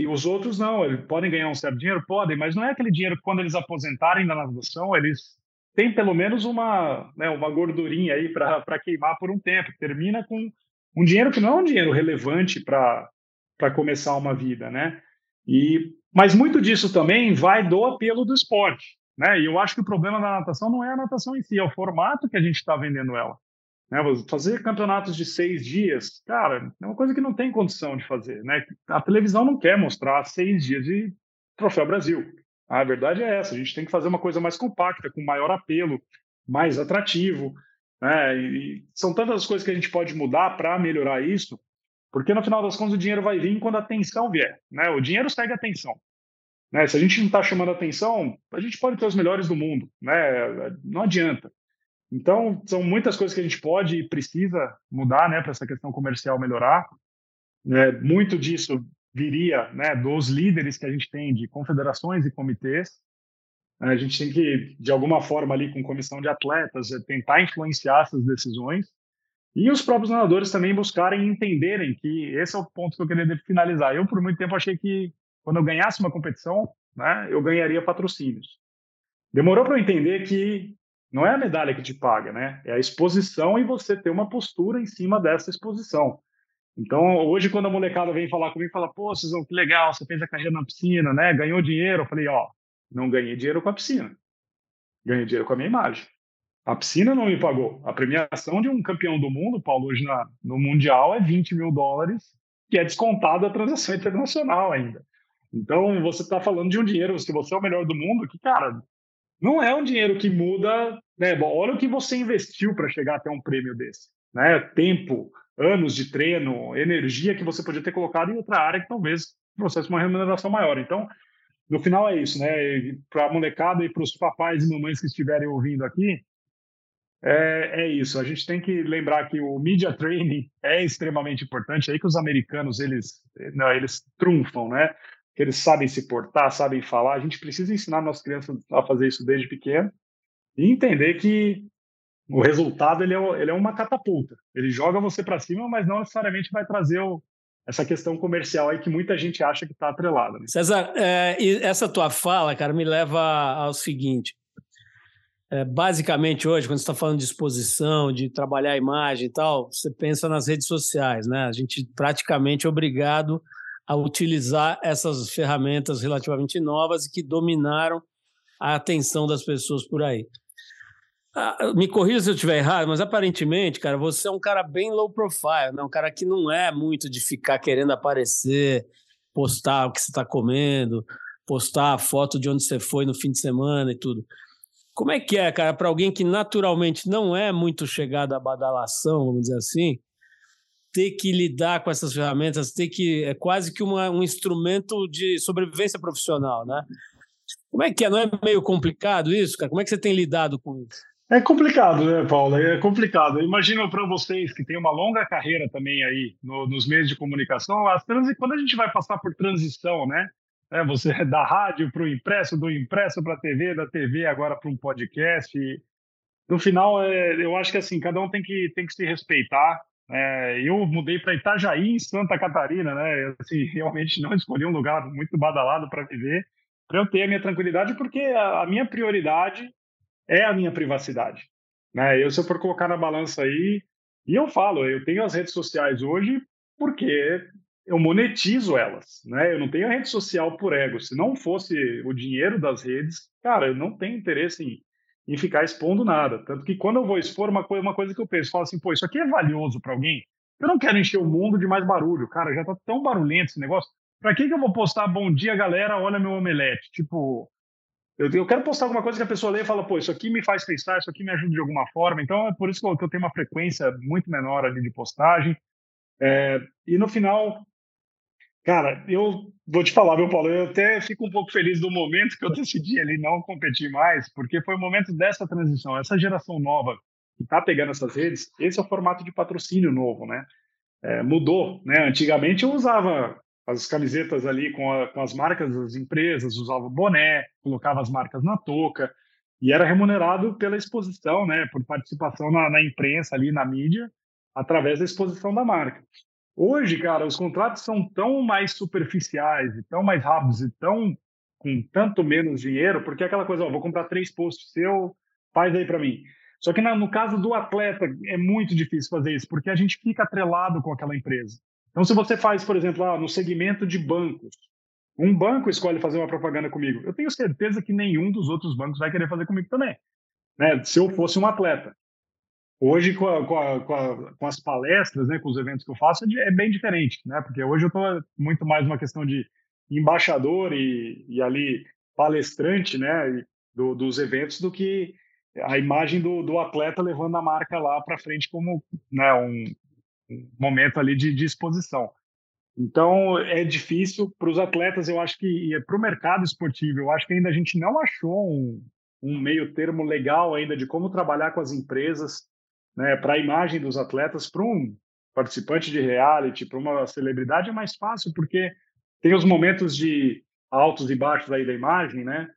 os outros não, eles podem ganhar um certo dinheiro? Podem, mas não é aquele dinheiro que quando eles aposentarem da natação, eles têm pelo menos uma, né, uma gordurinha aí para queimar por um tempo. Termina com um dinheiro que não é um dinheiro relevante para começar uma vida, né? E, mas muito disso também vai do apelo do esporte, né? E eu acho que o problema da natação não é a natação em si, é o formato que a gente está vendendo ela. Né? Fazer campeonatos de seis dias, cara, é uma coisa que não tem condição de fazer. Né? A televisão não quer mostrar seis dias de Troféu Brasil. A verdade é essa: a gente tem que fazer uma coisa mais compacta, com maior apelo, mais atrativo. Né? E são tantas coisas que a gente pode mudar para melhorar isso, porque no final das contas o dinheiro vai vir quando a atenção vier. Né? O dinheiro segue a atenção. Né? Se a gente não está chamando atenção, a gente pode ter os melhores do mundo. Né? Não adianta. Então, são muitas coisas que a gente pode e precisa mudar né, para essa questão comercial melhorar. É, muito disso viria né, dos líderes que a gente tem de confederações e comitês. A gente tem que, de alguma forma, ali com comissão de atletas, é, tentar influenciar essas decisões. E os próprios nadadores também buscarem entenderem que esse é o ponto que eu queria finalizar. Eu, por muito tempo, achei que quando eu ganhasse uma competição, né, eu ganharia patrocínios. Demorou para eu entender que não é a medalha que te paga, né? É a exposição e você ter uma postura em cima dessa exposição. Então, hoje, quando a molecada vem falar comigo, fala, pô, Cisão, que legal, você fez a carreira na piscina, né? Ganhou dinheiro. Eu falei, ó, não ganhei dinheiro com a piscina. Ganhei dinheiro com a minha imagem. A piscina não me pagou. A premiação de um campeão do mundo, Paulo, hoje na, no Mundial é 20 mil dólares, que é descontado a transação *laughs* internacional ainda. Então, você está falando de um dinheiro, se você é o melhor do mundo, que, cara, não é um dinheiro que muda, né? Olha o que você investiu para chegar até um prêmio desse, né? Tempo, anos de treino, energia que você podia ter colocado em outra área que talvez processe uma remuneração maior. Então, no final é isso, né? Para a molecada e para os papais e mamães que estiverem ouvindo aqui, é, é, isso. A gente tem que lembrar que o media training é extremamente importante. É aí que os americanos eles, não, eles trunfam, né? Que eles sabem se portar, sabem falar. A gente precisa ensinar nossas crianças a fazer isso desde pequeno e entender que o resultado ele é, ele é uma catapulta. Ele joga você para cima, mas não necessariamente vai trazer o, essa questão comercial aí que muita gente acha que está atrelada. Né? César, é, essa tua fala, cara, me leva ao seguinte. É, basicamente hoje, quando você está falando de exposição, de trabalhar a imagem e tal, você pensa nas redes sociais, né? A gente praticamente é obrigado a utilizar essas ferramentas relativamente novas e que dominaram a atenção das pessoas por aí. Ah, me corrija se eu estiver errado, mas aparentemente, cara, você é um cara bem low profile, né? Um cara que não é muito de ficar querendo aparecer, postar o que você está comendo, postar a foto de onde você foi no fim de semana e tudo. Como é que é, cara, para alguém que naturalmente não é muito chegado à badalação, vamos dizer assim, ter que lidar com essas ferramentas, ter que é quase que uma, um instrumento de sobrevivência profissional, né? Como é que é? Não é meio complicado isso, cara? Como é que você tem lidado com isso? É complicado, né, Paulo? É complicado. Imagino para vocês que têm uma longa carreira também aí no, nos meios de comunicação, as quando a gente vai passar por transição, né? É, você da rádio para o impresso, do impresso para a TV, da TV agora para um podcast. E, no final, é, eu acho que assim cada um tem que tem que se respeitar. É, eu mudei para Itajaí, em Santa Catarina, né? Assim, *laughs* realmente não escolhi um lugar muito badalado para viver, para eu ter a minha tranquilidade, porque a, a minha prioridade é a minha privacidade. Né? Eu, se eu for colocar na balança aí, e eu falo, eu tenho as redes sociais hoje porque eu monetizo elas, né? Eu não tenho a rede social por ego. Se não fosse o dinheiro das redes, cara, eu não tenho interesse em, em ficar expondo nada. Tanto que quando eu vou expor uma coisa, uma coisa que eu penso, falo assim, pô, isso aqui é valioso para alguém. Eu não quero encher o mundo de mais barulho, cara. Já tá tão barulhento esse negócio. Para que que eu vou postar bom dia, galera? Olha meu omelete. Tipo, eu, eu quero postar alguma coisa que a pessoa lê e fala, pô, isso aqui me faz pensar, isso aqui me ajuda de alguma forma. Então é por isso que eu, que eu tenho uma frequência muito menor ali de postagem. É, e no final, cara, eu vou te falar, meu Paulo, eu até fico um pouco feliz do momento que eu *laughs* decidi ali não competir mais, porque foi o momento dessa transição, essa geração nova que está pegando essas redes, esse é o formato de patrocínio novo, né? É, mudou, né? Antigamente eu usava as camisetas ali com, a, com as marcas das empresas, usava boné, colocava as marcas na touca e era remunerado pela exposição, né, por participação na, na imprensa ali, na mídia, através da exposição da marca. Hoje, cara, os contratos são tão mais superficiais e tão mais rápidos e tão com tanto menos dinheiro, porque é aquela coisa, ó, vou comprar três posts seu, faz aí para mim. Só que no caso do atleta é muito difícil fazer isso, porque a gente fica atrelado com aquela empresa. Então, se você faz, por exemplo, ah, no segmento de bancos, um banco escolhe fazer uma propaganda comigo, eu tenho certeza que nenhum dos outros bancos vai querer fazer comigo também. Né? Se eu fosse um atleta. Hoje, com, a, com, a, com, as palestras, né, com os eventos que eu faço, é, é bem diferente, né? porque hoje eu estou muito mais uma questão de embaixador e, e ali palestrante né, do, dos eventos do que a imagem do, do atleta levando a marca lá para frente como né, um, um momento ali de, de exposição. Então, é difícil para os atletas, eu acho que, e para o mercado esportivo, eu acho que ainda a gente não achou um, um meio termo legal ainda de como trabalhar com as empresas, né, para a imagem dos atletas, para um participante de reality, para uma celebridade é mais fácil, porque tem os momentos de altos e baixos aí da imagem, né?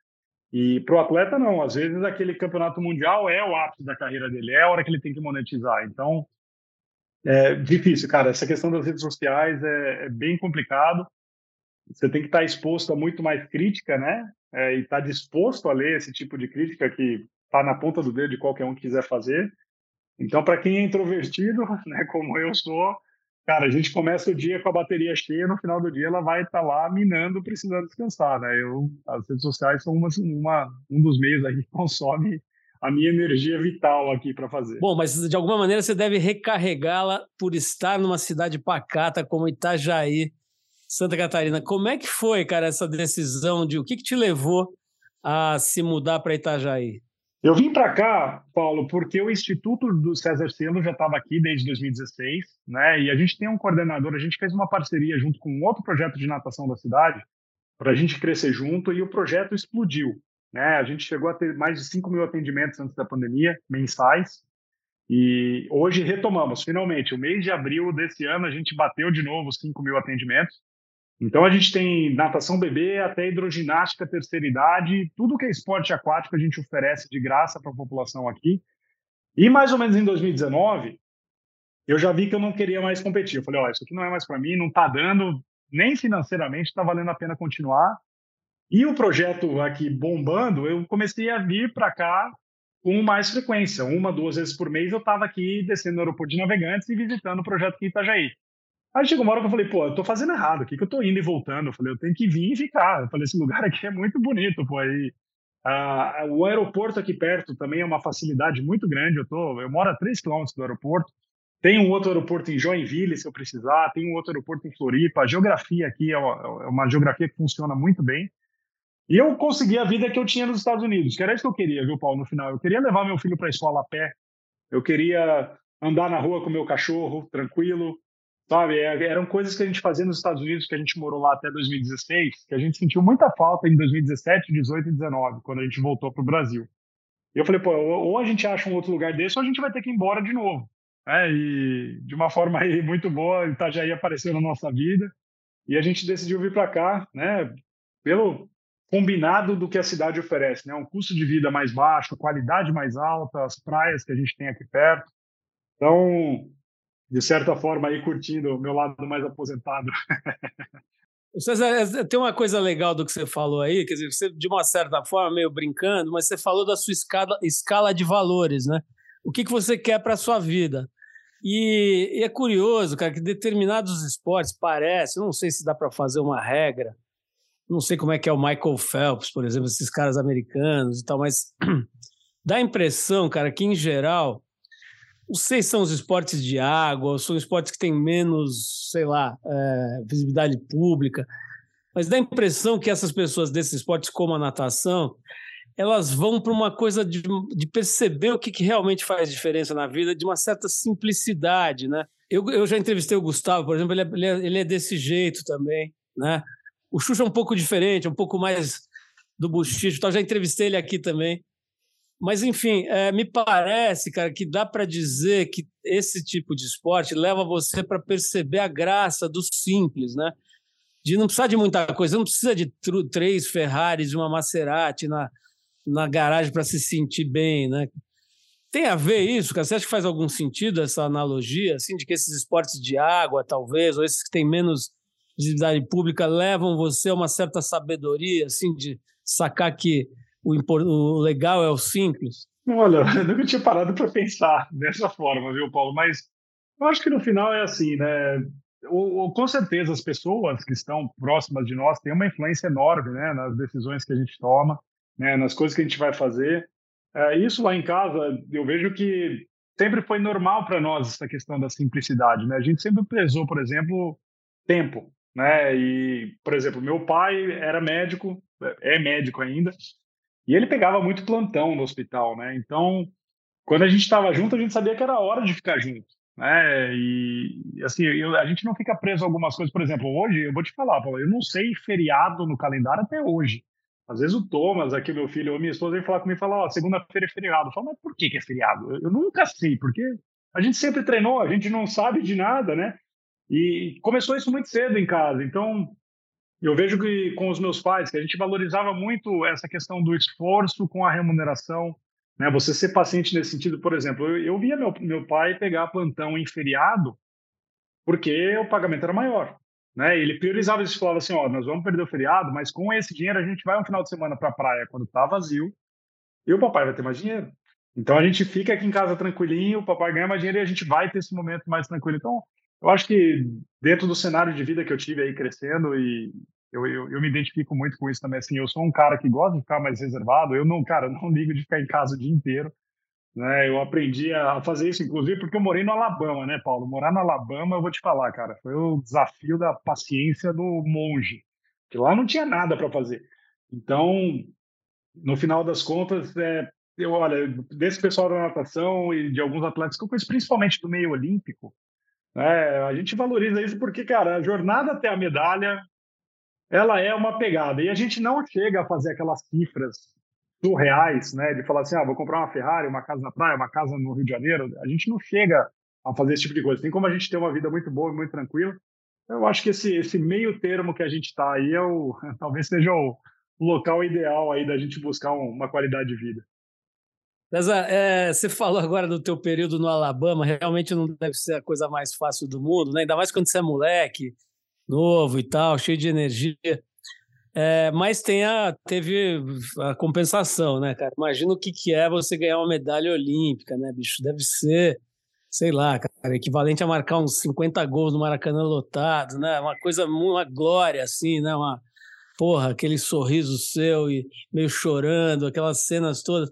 E para o atleta, não. Às vezes, aquele campeonato mundial é o ápice da carreira dele, é a hora que ele tem que monetizar. Então, é difícil, cara. Essa questão das redes sociais é, é bem complicado. Você tem que estar exposto a muito mais crítica, né? É, e estar disposto a ler esse tipo de crítica que está na ponta do dedo de qualquer um que quiser fazer. Então, para quem é introvertido, *laughs* né, como eu sou, cara, a gente começa o dia com a bateria cheia, no final do dia ela vai estar tá lá minando, precisando descansar, né? Eu, as redes sociais são uma, uma, um dos meios aí que *laughs* consome a minha energia vital aqui para fazer. Bom, mas de alguma maneira você deve recarregá-la por estar numa cidade pacata como Itajaí, Santa Catarina. Como é que foi, cara, essa decisão de o que, que te levou a se mudar para Itajaí? Eu vim para cá, Paulo, porque o Instituto do César Cielo já estava aqui desde 2016, né? E a gente tem um coordenador, a gente fez uma parceria junto com um outro projeto de natação da cidade para a gente crescer junto e o projeto explodiu. Né? A gente chegou a ter mais de 5 mil atendimentos antes da pandemia, mensais, e hoje retomamos, finalmente. O mês de abril desse ano, a gente bateu de novo os 5 mil atendimentos. Então, a gente tem natação bebê até hidroginástica terceira idade, tudo que é esporte aquático a gente oferece de graça para a população aqui. E mais ou menos em 2019, eu já vi que eu não queria mais competir. Eu falei, oh, isso aqui não é mais para mim, não está dando, nem financeiramente está valendo a pena continuar. E o projeto aqui bombando, eu comecei a vir para cá com mais frequência. Uma, duas vezes por mês eu estava aqui descendo no aeroporto de Navegantes e visitando o projeto aqui em Itajaí. Aí chegou uma hora que eu falei, pô, eu tô fazendo errado, aqui que eu tô indo e voltando? Eu falei, eu tenho que vir e ficar. Eu falei, esse lugar aqui é muito bonito, pô. Aí, ah, o aeroporto aqui perto também é uma facilidade muito grande. Eu, tô, eu moro a 3 quilômetros do aeroporto. Tem um outro aeroporto em Joinville, se eu precisar. Tem um outro aeroporto em Floripa. A geografia aqui é uma, é uma geografia que funciona muito bem. E eu consegui a vida que eu tinha nos Estados Unidos, que era isso que eu queria, viu, Paulo, no final. Eu queria levar meu filho para a escola a pé. Eu queria andar na rua com meu cachorro, tranquilo. Sabe, é, eram coisas que a gente fazia nos Estados Unidos, que a gente morou lá até 2016, que a gente sentiu muita falta em 2017, 18 e 19, quando a gente voltou para o Brasil. E eu falei, pô, ou a gente acha um outro lugar desse, ou a gente vai ter que ir embora de novo. É, e de uma forma aí muito boa, Itajaí apareceu na nossa vida, e a gente decidiu vir para cá, né, pelo combinado do que a cidade oferece, né, um custo de vida mais baixo, qualidade mais alta, as praias que a gente tem aqui perto. Então, de certa forma, aí curtindo o meu lado mais aposentado. César, é, tem uma coisa legal do que você falou aí, quer dizer, você, de uma certa forma, meio brincando, mas você falou da sua escala, escala de valores, né? O que, que você quer para a sua vida? E, e, é curioso, cara, que determinados esportes parece, não sei se dá para fazer uma regra, não sei como é que é o Michael Phelps, por exemplo, esses caras americanos e tal, mas *clears throat* dá a impressão, cara, que em geral não sei se são os esportes de água, são esportes que têm menos, sei lá, é, visibilidade pública, mas dá a impressão que essas pessoas desses esportes, como a natação, elas vão para uma coisa de, de perceber o que, que, realmente faz diferença na vida, de uma certa simplicidade, né? Eu, eu já entrevistei o Gustavo, por exemplo, ele é, ele é, é desse jeito também, né? O Xuxa é um pouco diferente, um pouco mais do buchicho, então já entrevistei ele aqui também. Mas, enfim, é, me parece, cara, que dá para dizer que esse tipo de esporte leva você para perceber a graça do simples, né? De não precisar de muita coisa, não precisa de três Ferraris, uma Maserati na, na garagem para se sentir bem, né? Tem a ver isso, cara? Você acha que faz algum sentido essa analogia, assim, de que esses esportes de água, talvez, ou esses que têm menos visibilidade pública, levam você a uma certa sabedoria, assim, de sacar que o, o legal é o simples? Olha, *laughs* eu nunca tinha parado para pensar dessa forma, viu, Paulo? Mas eu acho que no final é assim, né? O, o, com certeza as pessoas que estão próximas de nós têm uma influência enorme, né, nas decisões que a gente toma, né, nas coisas que a gente vai fazer. É, isso lá em casa, eu vejo que sempre foi normal para nós essa questão da simplicidade, né? A gente sempre prezou, por exemplo, tempo, né? E, por exemplo, meu pai era médico, é médico ainda, e ele pegava muito plantão no hospital, né? Então, quando a gente estava junto, a gente sabia que era hora de ficar junto, né? E assim, eu, a gente não fica preso a algumas coisas. Por exemplo, hoje eu vou te falar, Paulo, eu não sei feriado no calendário até hoje. Às vezes o Thomas, aqui meu filho ou minha esposa, vem falar comigo e fala, ó, oh, segunda-feira é feriado. Eu falo, mas por que, que é feriado? Eu, eu nunca sei, porque a gente sempre treinou, a gente não sabe de nada, né? E começou isso muito cedo em casa. Então, eu vejo que com os meus pais, que a gente valorizava muito essa questão do esforço com a remuneração, né? Você ser paciente nesse sentido, por exemplo, eu, eu via meu, meu pai pegar plantão em feriado porque o pagamento era maior, né? Ele priorizava isso, falava assim, ó, nós vamos perder o feriado, mas com esse dinheiro a gente vai um final de semana para a praia quando tá vazio e o papai vai ter mais dinheiro. Então a gente fica aqui em casa tranquilinho, o papai ganha mais dinheiro e a gente vai ter esse momento mais tranquilo. Então eu acho que dentro do cenário de vida que eu tive aí crescendo e eu, eu, eu, me identifico muito com isso também. Assim, eu sou um cara que gosta de ficar mais reservado. Eu não, cara, não ligo de ficar em casa o dia inteiro. Né? Eu aprendi a fazer isso, inclusive, porque eu morei no Alabama, né, Paulo? Morar no Alabama, eu vou te falar, cara, foi o desafio da paciência do monge, que lá não tinha nada para fazer. Então, no final das contas, é, eu olha, desse pessoal da natação e de alguns atletas que eu conheço, principalmente do meio olímpico, é, a gente valoriza isso porque, cara, a jornada até a medalha, ela é uma pegada. E a gente não chega a fazer aquelas cifras surreais, né? De falar assim, ah, vou comprar uma Ferrari, uma casa na praia, uma casa no Rio de Janeiro. A gente não chega a fazer esse tipo de coisa. Tem como a gente ter uma vida muito boa e muito tranquila. Eu acho que esse, esse meio termo que a gente está aí é o, *laughs* talvez seja o local ideal aí da gente buscar uma qualidade de vida. César, é, você falou agora do teu período no Alabama, realmente não deve ser a coisa mais fácil do mundo, né? ainda mais quando você é moleque, novo e tal, cheio de energia. É, mas tem a, teve a compensação, né, cara? Imagina o que, que é você ganhar uma medalha olímpica, né, bicho? Deve ser, sei lá, cara, equivalente a marcar uns 50 gols no Maracanã lotado, né? Uma coisa, uma glória, assim, né? Uma, porra, aquele sorriso seu e meio chorando, aquelas cenas todas.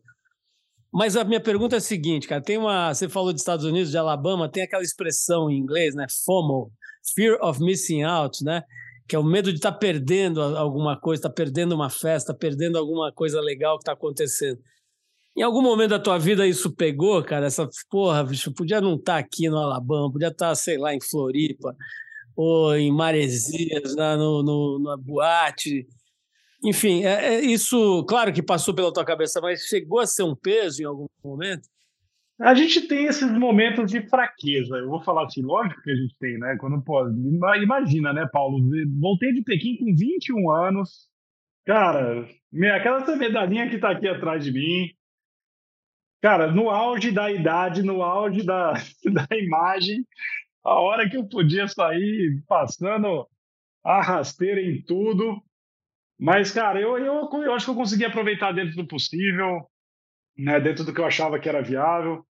Mas a minha pergunta é a seguinte, cara, tem uma, você falou dos Estados Unidos, de Alabama, tem aquela expressão em inglês, né, FOMO, Fear of Missing Out, né, que é o medo de estar tá perdendo alguma coisa, estar tá perdendo uma festa, tá perdendo alguma coisa legal que está acontecendo. Em algum momento da tua vida isso pegou, cara? Essa porra, bicho, podia não estar tá aqui no Alabama, podia estar, sei lá, em Floripa, ou em Maresias, na, no, no, na boate, enfim, é, é, isso, claro que passou pela tua cabeça, mas chegou a ser um peso em algum momento? A gente tem esses momentos de fraqueza. Eu vou falar assim, lógico que a gente tem, né? Quando pô, imagina, né, Paulo? Voltei de Pequim com 21 anos. Cara, minha, aquela medalhinha que tá aqui atrás de mim. Cara, no auge da idade, no auge da, *laughs* da imagem, a hora que eu podia sair passando a rasteira em tudo, mas, cara, eu, eu, eu acho que eu consegui aproveitar dentro do possível, né, dentro do que eu achava que era viável.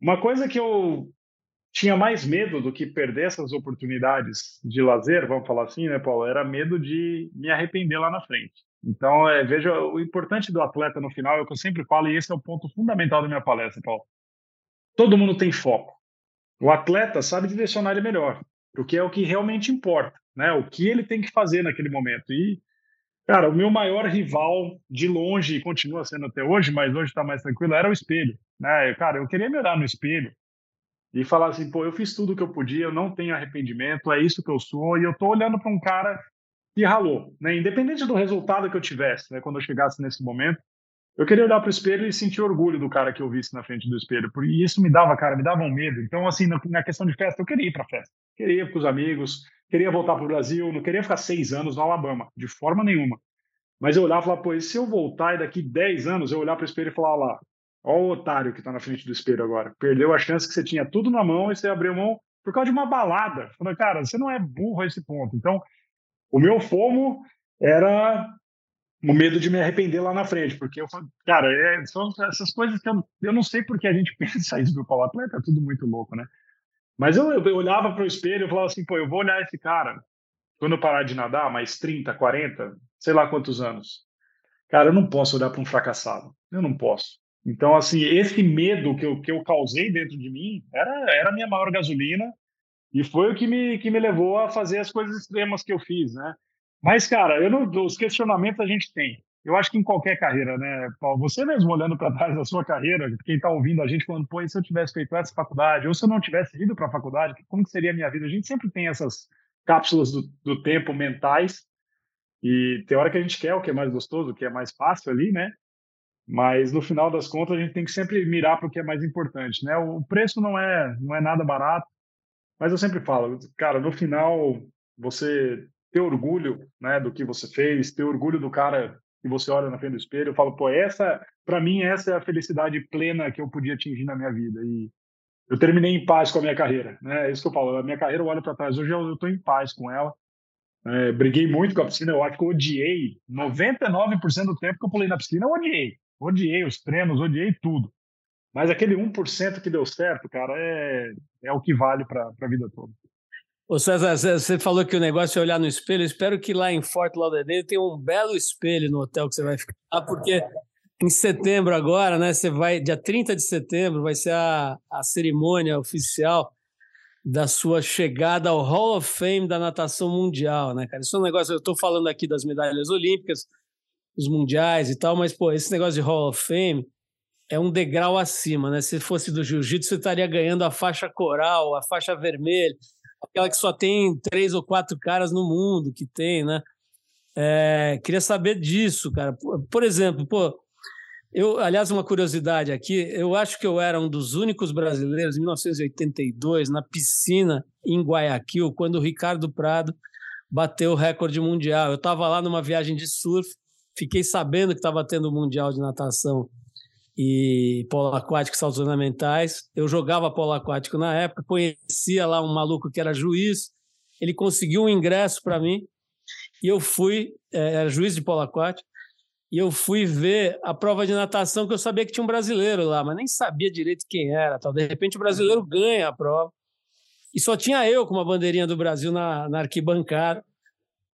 Uma coisa que eu tinha mais medo do que perder essas oportunidades de lazer, vamos falar assim, né, Paulo? Era medo de me arrepender lá na frente. Então, é, veja, o importante do atleta no final é o que eu sempre falo, e esse é o ponto fundamental da minha palestra, Paulo. Todo mundo tem foco. O atleta sabe direcionar ele melhor, porque é o que realmente importa, né? O que ele tem que fazer naquele momento. E Cara, o meu maior rival de longe, e continua sendo até hoje, mas hoje está mais tranquilo, era o espelho. Né? Cara, eu queria me olhar no espelho e falar assim, pô, eu fiz tudo o que eu podia, eu não tenho arrependimento, é isso que eu sou, e eu tô olhando para um cara que ralou, né? Independente do resultado que eu tivesse, né? Quando eu chegasse nesse momento, eu queria olhar para o espelho e sentir orgulho do cara que eu visse na frente do espelho, e isso me dava, cara, me dava um medo. Então, assim, na questão de festa, eu queria ir para festa, queria ir com os amigos, queria voltar para o Brasil, não queria ficar seis anos no Alabama, de forma nenhuma. Mas eu olhava e falava, pô, e se eu voltar e daqui dez anos eu olhar para o espelho e falar, lá, ó o otário que está na frente do espelho agora, perdeu a chance que você tinha tudo na mão e você abriu mão por causa de uma balada. Falei, cara, você não é burro a esse ponto. Então, o meu fomo era o medo de me arrepender lá na frente, porque eu falei, cara, é, são essas coisas que eu, eu não sei porque a gente *laughs* pensa isso do Paulo Atleta, é tudo muito louco, né? Mas eu, eu olhava para o espelho e falava assim, pô, eu vou olhar esse cara quando eu parar de nadar, mais 30, 40, sei lá quantos anos. Cara, eu não posso olhar para um fracassado. Eu não posso. Então, assim, esse medo que eu, que eu causei dentro de mim era, era a minha maior gasolina e foi o que me, que me levou a fazer as coisas extremas que eu fiz, né? Mas, cara, eu não, os questionamentos a gente tem eu acho que em qualquer carreira, né, Paulo? Você mesmo olhando para trás da sua carreira, quem está ouvindo a gente falando, pô, e se eu tivesse feito essa faculdade, ou se eu não tivesse ido para a faculdade, como que seria a minha vida? A gente sempre tem essas cápsulas do, do tempo mentais, e tem hora que a gente quer o que é mais gostoso, o que é mais fácil ali, né? Mas no final das contas a gente tem que sempre mirar para o que é mais importante, né? O preço não é não é nada barato, mas eu sempre falo, cara, no final você ter orgulho, né, do que você fez, ter orgulho do cara e você olha na frente do espelho e fala, pô, essa, para mim, essa é a felicidade plena que eu podia atingir na minha vida. E eu terminei em paz com a minha carreira, né? É isso que eu falo. A minha carreira eu olho para trás. Hoje eu estou em paz com ela. É, briguei muito com a piscina. Eu acho que eu odiei 99% do tempo que eu pulei na piscina. Eu odiei. Odiei os treinos, odiei tudo. Mas aquele 1% que deu certo, cara, é, é o que vale para a vida toda. Ô César, você falou que o negócio é olhar no espelho. Eu espero que lá em Fort Lauderdale tenha um belo espelho no hotel que você vai ficar, porque em setembro agora, né? Você vai, dia 30 de setembro, vai ser a, a cerimônia oficial da sua chegada ao Hall of Fame da natação mundial, né, cara? Isso é um negócio, eu estou falando aqui das medalhas olímpicas, dos mundiais e tal, mas, pô, esse negócio de Hall of Fame é um degrau acima, né? Se fosse do jiu-jitsu, você estaria ganhando a faixa coral, a faixa vermelha aquela que só tem três ou quatro caras no mundo que tem, né? É, queria saber disso, cara. Por exemplo, pô, eu, aliás, uma curiosidade aqui, eu acho que eu era um dos únicos brasileiros em 1982 na piscina em Guayaquil, quando o Ricardo Prado bateu o recorde mundial. Eu estava lá numa viagem de surf, fiquei sabendo que estava tendo o mundial de natação e polo aquático, saltos ornamentais. Eu jogava polo aquático na época, conhecia lá um maluco que era juiz, ele conseguiu um ingresso para mim e eu fui, é, era juiz de polo aquático, e eu fui ver a prova de natação, que eu sabia que tinha um brasileiro lá, mas nem sabia direito quem era. Tal. De repente o brasileiro ganha a prova. E só tinha eu com uma bandeirinha do Brasil na, na arquibancada.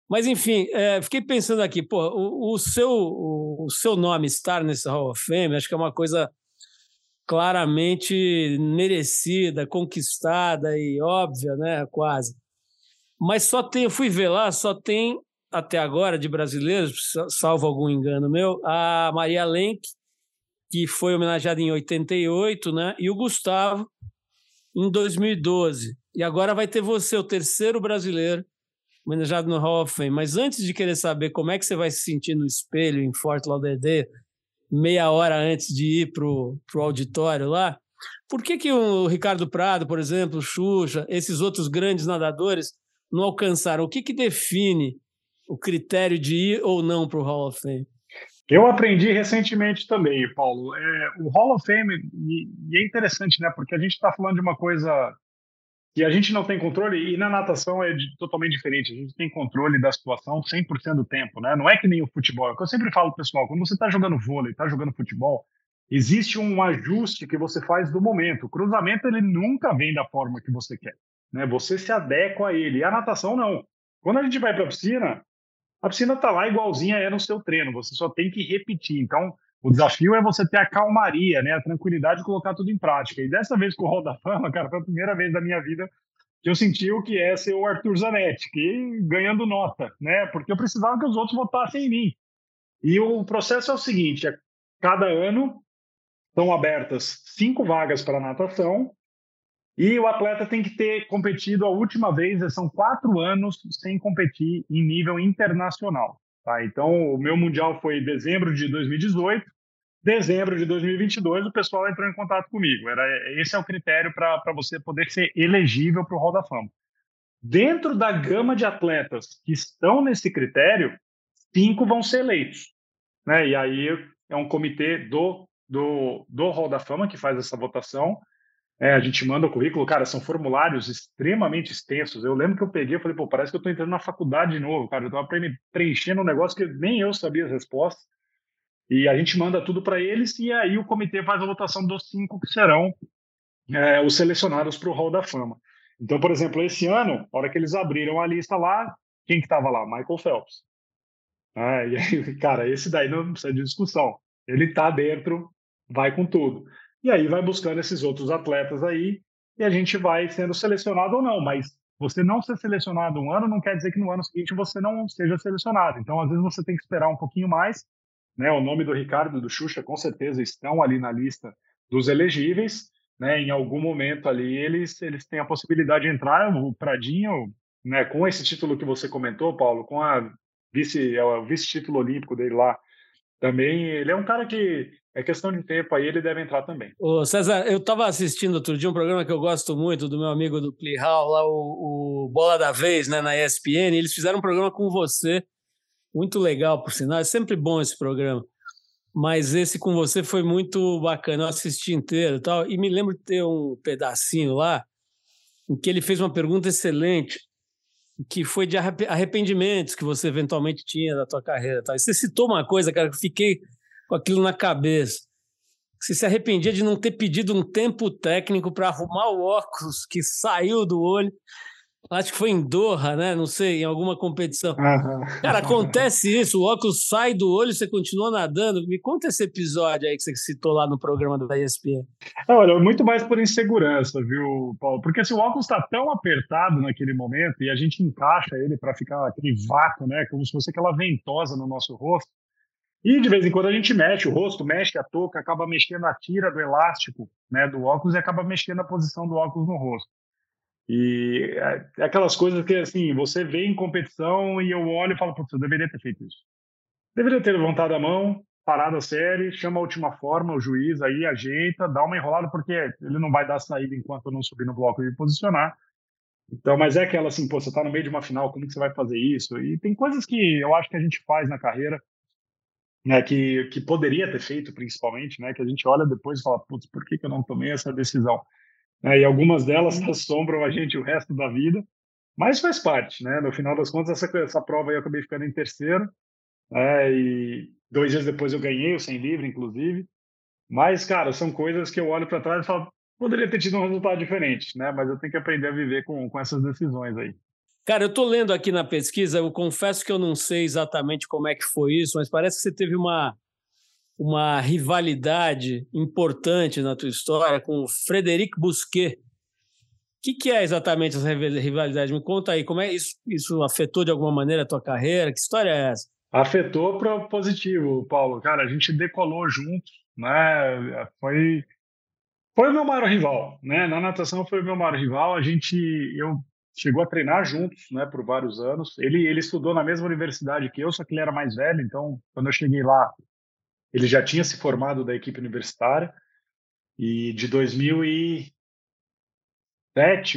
Mas, enfim, é, fiquei pensando aqui, pô, o, o seu, o, o, seu nome estar nesse Hall of Fame, acho que é uma coisa claramente merecida, conquistada e óbvia, né, quase. Mas só tem, eu fui ver lá, só tem até agora de brasileiros, salvo algum engano meu, a Maria Lenk, que foi homenageada em 88, né, e o Gustavo em 2012. E agora vai ter você, o terceiro brasileiro homenageado no Hall of Fame. Mas antes de querer saber como é que você vai se sentir no espelho em Fort Lauderdale, meia hora antes de ir para o auditório lá, por que, que o Ricardo Prado, por exemplo, o Xuxa, esses outros grandes nadadores não alcançaram? O que, que define o critério de ir ou não para o Hall of Fame? Eu aprendi recentemente também, Paulo. É, o Hall of Fame, e, e, é interessante, né? Porque a gente está falando de uma coisa que a gente não tem controle, e na natação é totalmente diferente. A gente tem controle da situação 100% do tempo, né? Não é que nem o futebol. É o que eu sempre falo, pessoal, quando você está jogando vôlei, está jogando futebol, existe um ajuste que você faz do momento. O cruzamento, ele nunca vem da forma que você quer. Né? Você se adequa a ele. E a natação, não. Quando a gente vai para a piscina, a piscina está lá igualzinha é no seu treino. Você só tem que repetir. Então, o desafio é você ter a calmaria, né, a tranquilidade de colocar tudo em prática. E dessa vez com o Hall da Fama, *laughs* cara, foi a primeira vez da minha vida que eu senti o que é ser o Arthur Zanetti, que ganhando nota, né? Porque eu precisava que os outros votassem em mim. E o processo é o seguinte: é, cada ano estão abertas cinco vagas para natação e o atleta tem que ter competido a última vez, são quatro anos sem competir em nível internacional. Tá? Então, o meu mundial foi em dezembro de 2018. Dezembro de 2022, o pessoal entrou em contato comigo. Era esse é o critério para você poder ser elegível para o Hall da Fama. Dentro da gama de atletas que estão nesse critério, cinco vão ser eleitos, né? E aí é um comitê do do do Hall da Fama que faz essa votação é, a gente manda o currículo, cara, são formulários extremamente extensos. Eu lembro que eu peguei e falei, pô, parece que eu estou entrando na faculdade de novo, cara. Eu estava preenchendo um negócio que nem eu sabia as respostas. E a gente manda tudo para eles e aí o comitê faz a votação dos cinco que serão é, os selecionados para o Hall da Fama. Então, por exemplo, esse ano, a hora que eles abriram a lista lá, quem que estava lá? Michael Phelps. Ah, *laughs* e aí, cara, esse daí não precisa de discussão. Ele está dentro, vai com tudo. E aí vai buscando esses outros atletas aí e a gente vai sendo selecionado ou não. Mas você não ser selecionado um ano não quer dizer que no ano seguinte você não seja selecionado. Então, às vezes, você tem que esperar um pouquinho mais. Né? O nome do Ricardo e do Xuxa com certeza estão ali na lista dos elegíveis. Né? Em algum momento ali eles, eles têm a possibilidade de entrar. O Pradinho, né, com esse título que você comentou, Paulo, com a vice, é o vice-título olímpico dele lá, também ele é um cara que é questão de tempo aí, ele deve entrar também. Ô César, eu estava assistindo outro dia um programa que eu gosto muito, do meu amigo do Plihal, lá o, o, Bola da Vez, né, na ESPN, eles fizeram um programa com você, muito legal, por sinal, é sempre bom esse programa, mas esse com você foi muito bacana, eu assisti inteiro e tal, e me lembro de ter um pedacinho lá, em que ele fez uma pergunta excelente, que foi de arrependimentos que você eventualmente tinha da tua carreira. E você citou uma coisa, cara, que eu fiquei com aquilo na cabeça. Você se arrependia de não ter pedido um tempo técnico para arrumar o óculos que saiu do olho. Acho que foi em Doha, né? Não sei, em alguma competição. Uhum. Cara, acontece isso, o óculos sai do olho e você continua nadando. Me conta esse episódio aí que você citou lá no programa da ESPN. Olha, muito mais por insegurança, viu, Paulo? Porque se o óculos está tão apertado naquele momento e a gente encaixa ele para ficar aquele vácuo, né? Como se fosse aquela ventosa no nosso rosto, e de vez em quando a gente mexe o rosto, mexe a touca, acaba mexendo a tira do elástico né, do óculos e acaba mexendo a posição do óculos no rosto. E é, é aquelas coisas que, assim, você vê em competição e eu olho e falo, putz, eu deveria ter feito isso. Deveria ter levantado a mão, parado a série, chama a última forma, o juiz aí ajeita, dá uma enrolada, porque ele não vai dar saída enquanto eu não subir no bloco e posicionar. Então, mas é aquela assim, pô, você tá no meio de uma final, como que você vai fazer isso? E tem coisas que eu acho que a gente faz na carreira né, que, que poderia ter feito, principalmente, né, que a gente olha depois e fala, putz, por que, que eu não tomei essa decisão? Né, e algumas delas assombram a gente o resto da vida, mas faz parte, né? No final das contas, essa, essa prova aí eu acabei ficando em terceiro, né, e dois dias depois eu ganhei o 100 livre, inclusive. Mas, cara, são coisas que eu olho para trás e falo, poderia ter tido um resultado diferente, né? Mas eu tenho que aprender a viver com, com essas decisões aí. Cara, eu estou lendo aqui na pesquisa, eu confesso que eu não sei exatamente como é que foi isso, mas parece que você teve uma, uma rivalidade importante na tua história com o Frederic Busquet. O que, que, é exatamente essa rivalidade? Me conta aí, como é isso, isso afetou de alguma maneira a tua carreira? Que história é essa? Afetou para o positivo, Paulo. Cara, a gente decolou juntos, né? Foi foi o meu maior rival, né? Na natação foi o meu maior rival. A gente, eu chegou a treinar juntos, né, por vários anos. Ele ele estudou na mesma universidade que eu, só que ele era mais velho. Então, quando eu cheguei lá, ele já tinha se formado da equipe universitária. E de 2007,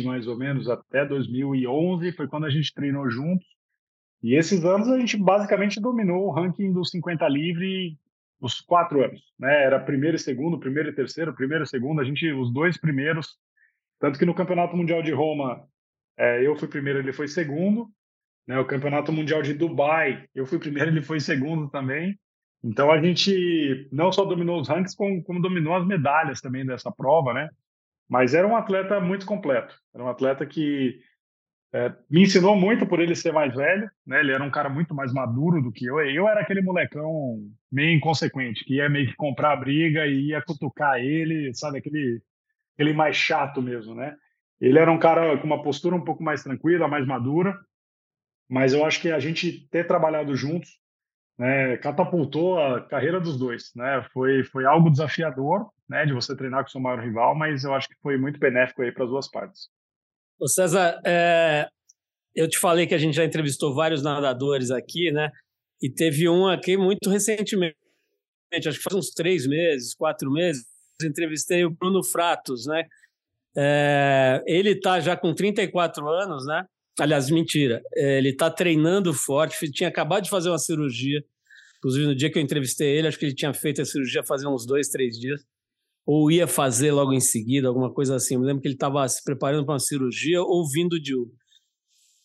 mais ou menos, até 2011 foi quando a gente treinou juntos. E esses anos a gente basicamente dominou o ranking dos 50 livre os quatro anos, né? Era primeiro e segundo, primeiro e terceiro, primeiro e segundo, a gente os dois primeiros, tanto que no Campeonato Mundial de Roma é, eu fui primeiro, ele foi segundo, né? O Campeonato Mundial de Dubai eu fui primeiro, *laughs* ele foi segundo também. Então a gente não só dominou os rankings, como, como dominou as medalhas também dessa prova, né? Mas era um atleta muito completo, era um atleta que é, me ensinou muito por ele ser mais velho, né? Ele era um cara muito mais maduro do que eu. Eu era aquele molecão meio inconsequente, que ia meio que comprar a briga e ia cutucar ele, sabe? Aquele, aquele mais chato mesmo, né? Ele era um cara com uma postura um pouco mais tranquila, mais madura, mas eu acho que a gente ter trabalhado juntos né, catapultou a carreira dos dois, né? Foi foi algo desafiador, né, de você treinar com seu maior rival, mas eu acho que foi muito benéfico aí para as duas partes. Ô César, é, eu te falei que a gente já entrevistou vários nadadores aqui, né? E teve um aqui muito recentemente, acho que faz uns três meses, quatro meses, entrevistei o Bruno Fratos, né? É, ele está já com 34 anos, né? Aliás, mentira, é, ele está treinando forte, tinha acabado de fazer uma cirurgia, inclusive no dia que eu entrevistei ele, acho que ele tinha feito a cirurgia fazer uns dois, três dias ou ia fazer logo em seguida, alguma coisa assim. Eu me lembro que ele estava se preparando para uma cirurgia ou vindo de.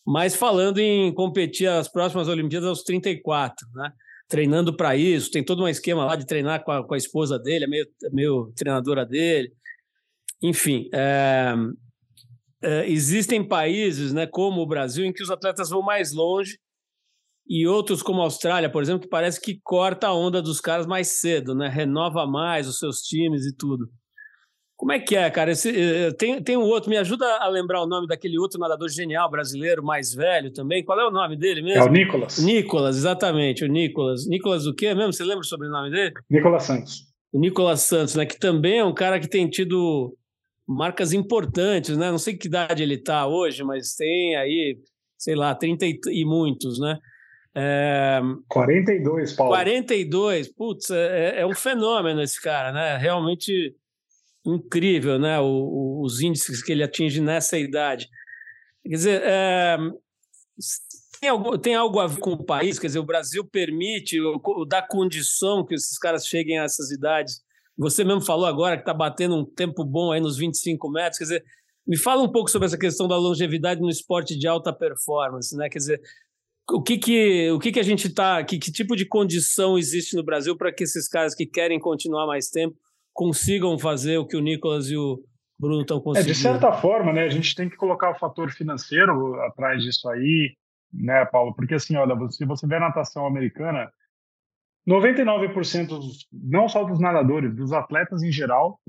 Mas falando em competir as próximas Olimpíadas aos 34, né? Treinando para isso, tem todo um esquema lá de treinar com a, com a esposa dele, é meio, meio treinadora dele. Enfim, é, é, existem países, né, como o Brasil, em que os atletas vão mais longe e outros como a Austrália, por exemplo, que parece que corta a onda dos caras mais cedo, né? Renova mais os seus times e tudo. Como é que é, cara? Esse, eh, tem, tem um outro, me ajuda a lembrar o nome daquele outro nadador genial brasileiro, mais velho também. Qual é o nome dele mesmo? É o Nicolas. Nicolas, exatamente, o Nicolas. Nicolas o quê mesmo? Você lembra sobre o nome dele? Nicolas Santos. O Nicolas Santos, né? Que também é um cara que tem tido marcas importantes, né? Não sei que idade ele está hoje, mas tem aí, sei lá, 30 e, muitos, né? É... 42, Paulo. 42, putz, é, é, um fenômeno esse cara, né? Realmente incrível, né? O, o, os índices que ele atinge nessa idade. Quer dizer, é... tem, algo, tem algo a ver com o país? Quer dizer, o Brasil permite, dá condição que esses caras cheguem a essas idades. Você mesmo falou agora que está batendo um tempo bom aí nos 25 metros. Quer dizer, me fala um pouco sobre essa questão da longevidade no esporte de alta performance, né? Quer dizer, o que que, o que, que a gente está, que, que tipo de condição existe no Brasil para que esses caras que querem continuar mais tempo consigam fazer o que o Nicolas e o Bruno estão conseguindo? É, de certa forma, né, a gente tem que colocar o fator financeiro atrás disso aí, né, Paulo? Porque assim, olha, se você vê a natação americana, 99% não só dos nadadores, dos atletas em geral,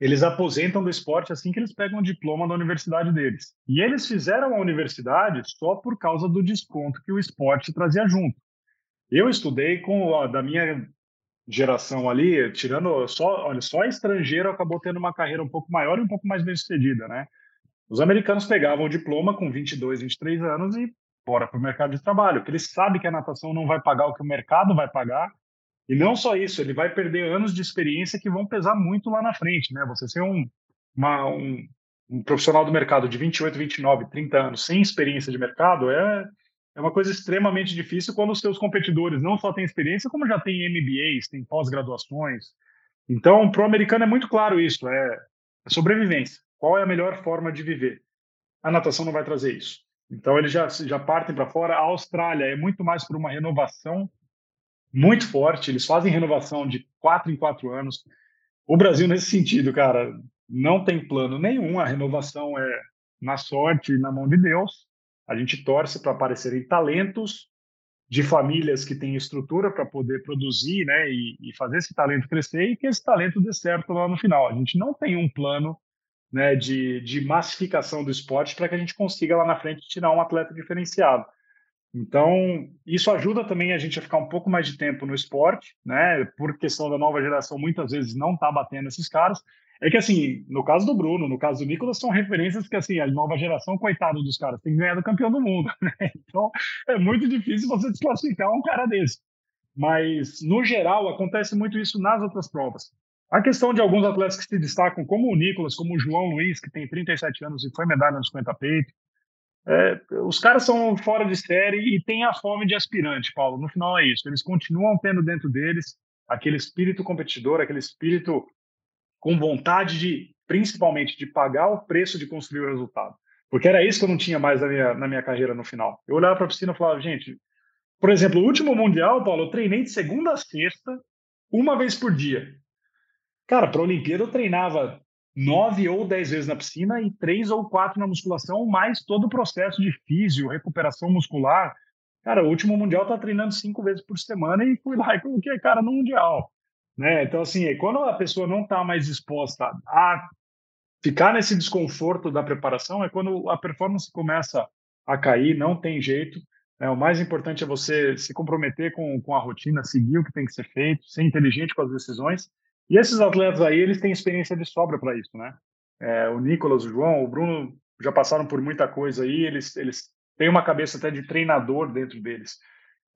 eles aposentam do esporte assim que eles pegam o diploma da universidade deles. E eles fizeram a universidade só por causa do desconto que o esporte trazia junto. Eu estudei com ó, da minha geração ali, tirando só, olha, só estrangeiro acabou tendo uma carreira um pouco maior e um pouco mais bem-sucedida, né? Os americanos pegavam o diploma com 22, 23 anos e bora para o mercado de trabalho, porque eles sabem que a natação não vai pagar o que o mercado vai pagar e não só isso, ele vai perder anos de experiência que vão pesar muito lá na frente, né? Você ser um, uma, um, um profissional do mercado de 28, 29, 30 anos sem experiência de mercado é, é uma coisa extremamente difícil quando os seus competidores não só têm experiência, como já têm MBAs, têm pós-graduações. Então, para o americano é muito claro isso, é, é sobrevivência. Qual é a melhor forma de viver? A natação não vai trazer isso. Então, eles já, já partem para fora. A Austrália é muito mais por uma renovação muito forte. Eles fazem renovação de quatro em quatro anos. O Brasil, nesse sentido, cara, não tem plano nenhum. A renovação é na sorte e na mão de Deus. A gente torce para aparecerem talentos de famílias que têm estrutura para poder produzir né, e, e, fazer esse talento crescer e que esse talento dê certo lá no final. A gente não tem um plano né, de, de massificação do esporte para que a gente consiga lá na frente tirar um atleta diferenciado. Então, isso ajuda também a gente a ficar um pouco mais de tempo no esporte, né? Por questão da nova geração, muitas vezes não está batendo esses caras. É que, assim, no caso do Bruno, no caso do Nicolas, são referências que, assim, a nova geração, coitado dos caras, tem que ganhar do campeão do mundo, *laughs* né? Então, é muito difícil você desclassificar um cara desse. Mas, no geral, acontece muito isso nas outras provas. A questão de alguns atletas que se destacam, como o Nicolas, como o João Luiz, que tem 37 anos e foi medalha nos 50 peito, é, os caras são fora de série e têm a fome de aspirante, Paulo. No final é isso. Eles continuam tendo dentro deles aquele espírito competidor, aquele espírito com vontade de, principalmente, de pagar o preço de construir o resultado. Porque era isso que eu não tinha mais na minha, na minha carreira no final. Eu olhava para a piscina e falava, gente, por exemplo, o último Mundial, Paulo, eu treinei de segunda a sexta, uma vez por dia. Cara, para a Olimpíada eu treinava nove ou dez vezes na piscina e três ou quatro na musculação, mais todo o processo de físio, recuperação muscular. Cara, o último Mundial tá treinando cinco vezes por semana e fui *laughs* lá e coloquei cara no Mundial. Né? Então, assim, quando a pessoa não está mais exposta a ficar nesse desconforto da preparação, é quando a performance começa a cair, não tem jeito. Né? O mais importante é você se comprometer com, com a rotina, seguir o que tem que ser feito, ser inteligente com as decisões. E esses atletas aí, eles têm experiência de sobra para isso, né? É, o Nicolas, o João, o Bruno já passaram por muita coisa aí, eles, eles têm uma cabeça até de treinador dentro deles.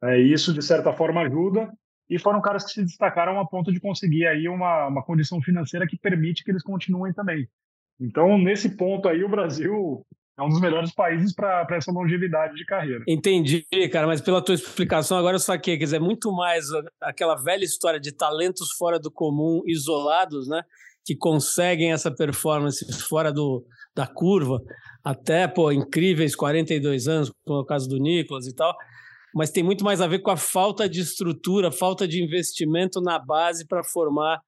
É, e isso, de certa forma, ajuda e foram caras que se destacaram a ponto de conseguir aí uma, uma condição financeira que permite que eles continuem também. Então, nesse ponto aí, o Brasil é um dos melhores países para essa longevidade de carreira. Entendi, cara, mas pela tua explicação agora eu saquei, quer dizer, muito mais aquela velha história de talentos fora do comum, isolados, né, que conseguem essa performance fora do, da curva, até, pô, incríveis 42 anos, como é o caso do Nicolas e tal, mas tem muito mais a ver com a falta de estrutura, falta de investimento na base para formar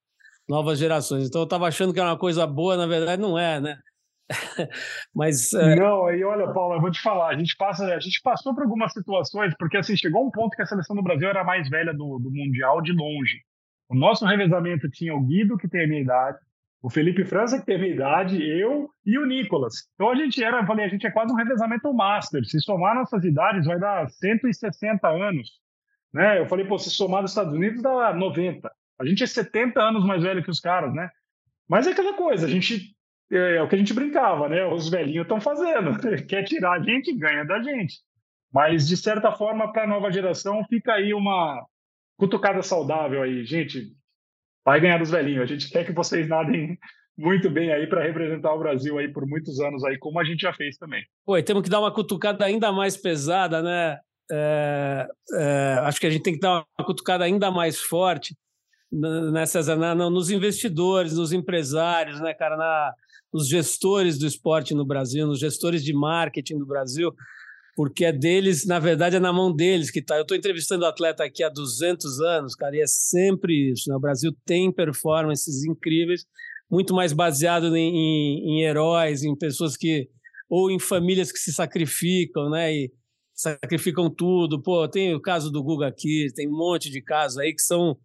novas gerações. Então eu estava achando que era uma coisa boa, na verdade não é, né? *laughs* mas é... não, aí olha, Paulo, eu vou te falar, a gente passa, a gente passou por algumas situações, porque assim chegou um ponto que a seleção do Brasil era a mais velha do, do mundial de longe. O nosso revezamento tinha o Guido que tem a minha idade, o Felipe França, que teve idade, eu e o Nicolas. Então a gente era, eu falei, a gente é quase um revezamento master. Se somar nossas idades, vai dar 160 anos. Né? Eu falei, pô, se somar dos Estados Unidos, dá 90. A gente é 70 anos mais velho que os caras, né? Mas é aquela coisa, a gente. É, é o que a gente brincava, né? Os velhinhos estão fazendo. *laughs* Quer tirar a gente, ganha da gente. Mas, de certa forma, para a nova geração, fica aí uma cutucada saudável aí. Gente, vai ganhar dos velhinhos. A gente quer que vocês nadem muito bem aí para representar o Brasil aí por muitos anos aí, como a gente já fez também. Pô, temos que dar uma cutucada ainda mais pesada, né? É, é, acho que a gente tem que dar uma cutucada ainda mais forte nessas, na, nos investidores, nos empresários, né, cara, na, nos gestores do esporte no Brasil, nos gestores de marketing do Brasil, porque é deles, na verdade, é na mão deles que está. Eu estou entrevistando atleta aqui há 200 anos, cara, e é sempre isso. Né? O Brasil tem performances incríveis, muito mais baseado em, em, em, heróis, em pessoas que. ou em famílias que se sacrificam, né? E sacrificam tudo. Pô, tem o caso do Guga aqui, tem um monte de casos aí que são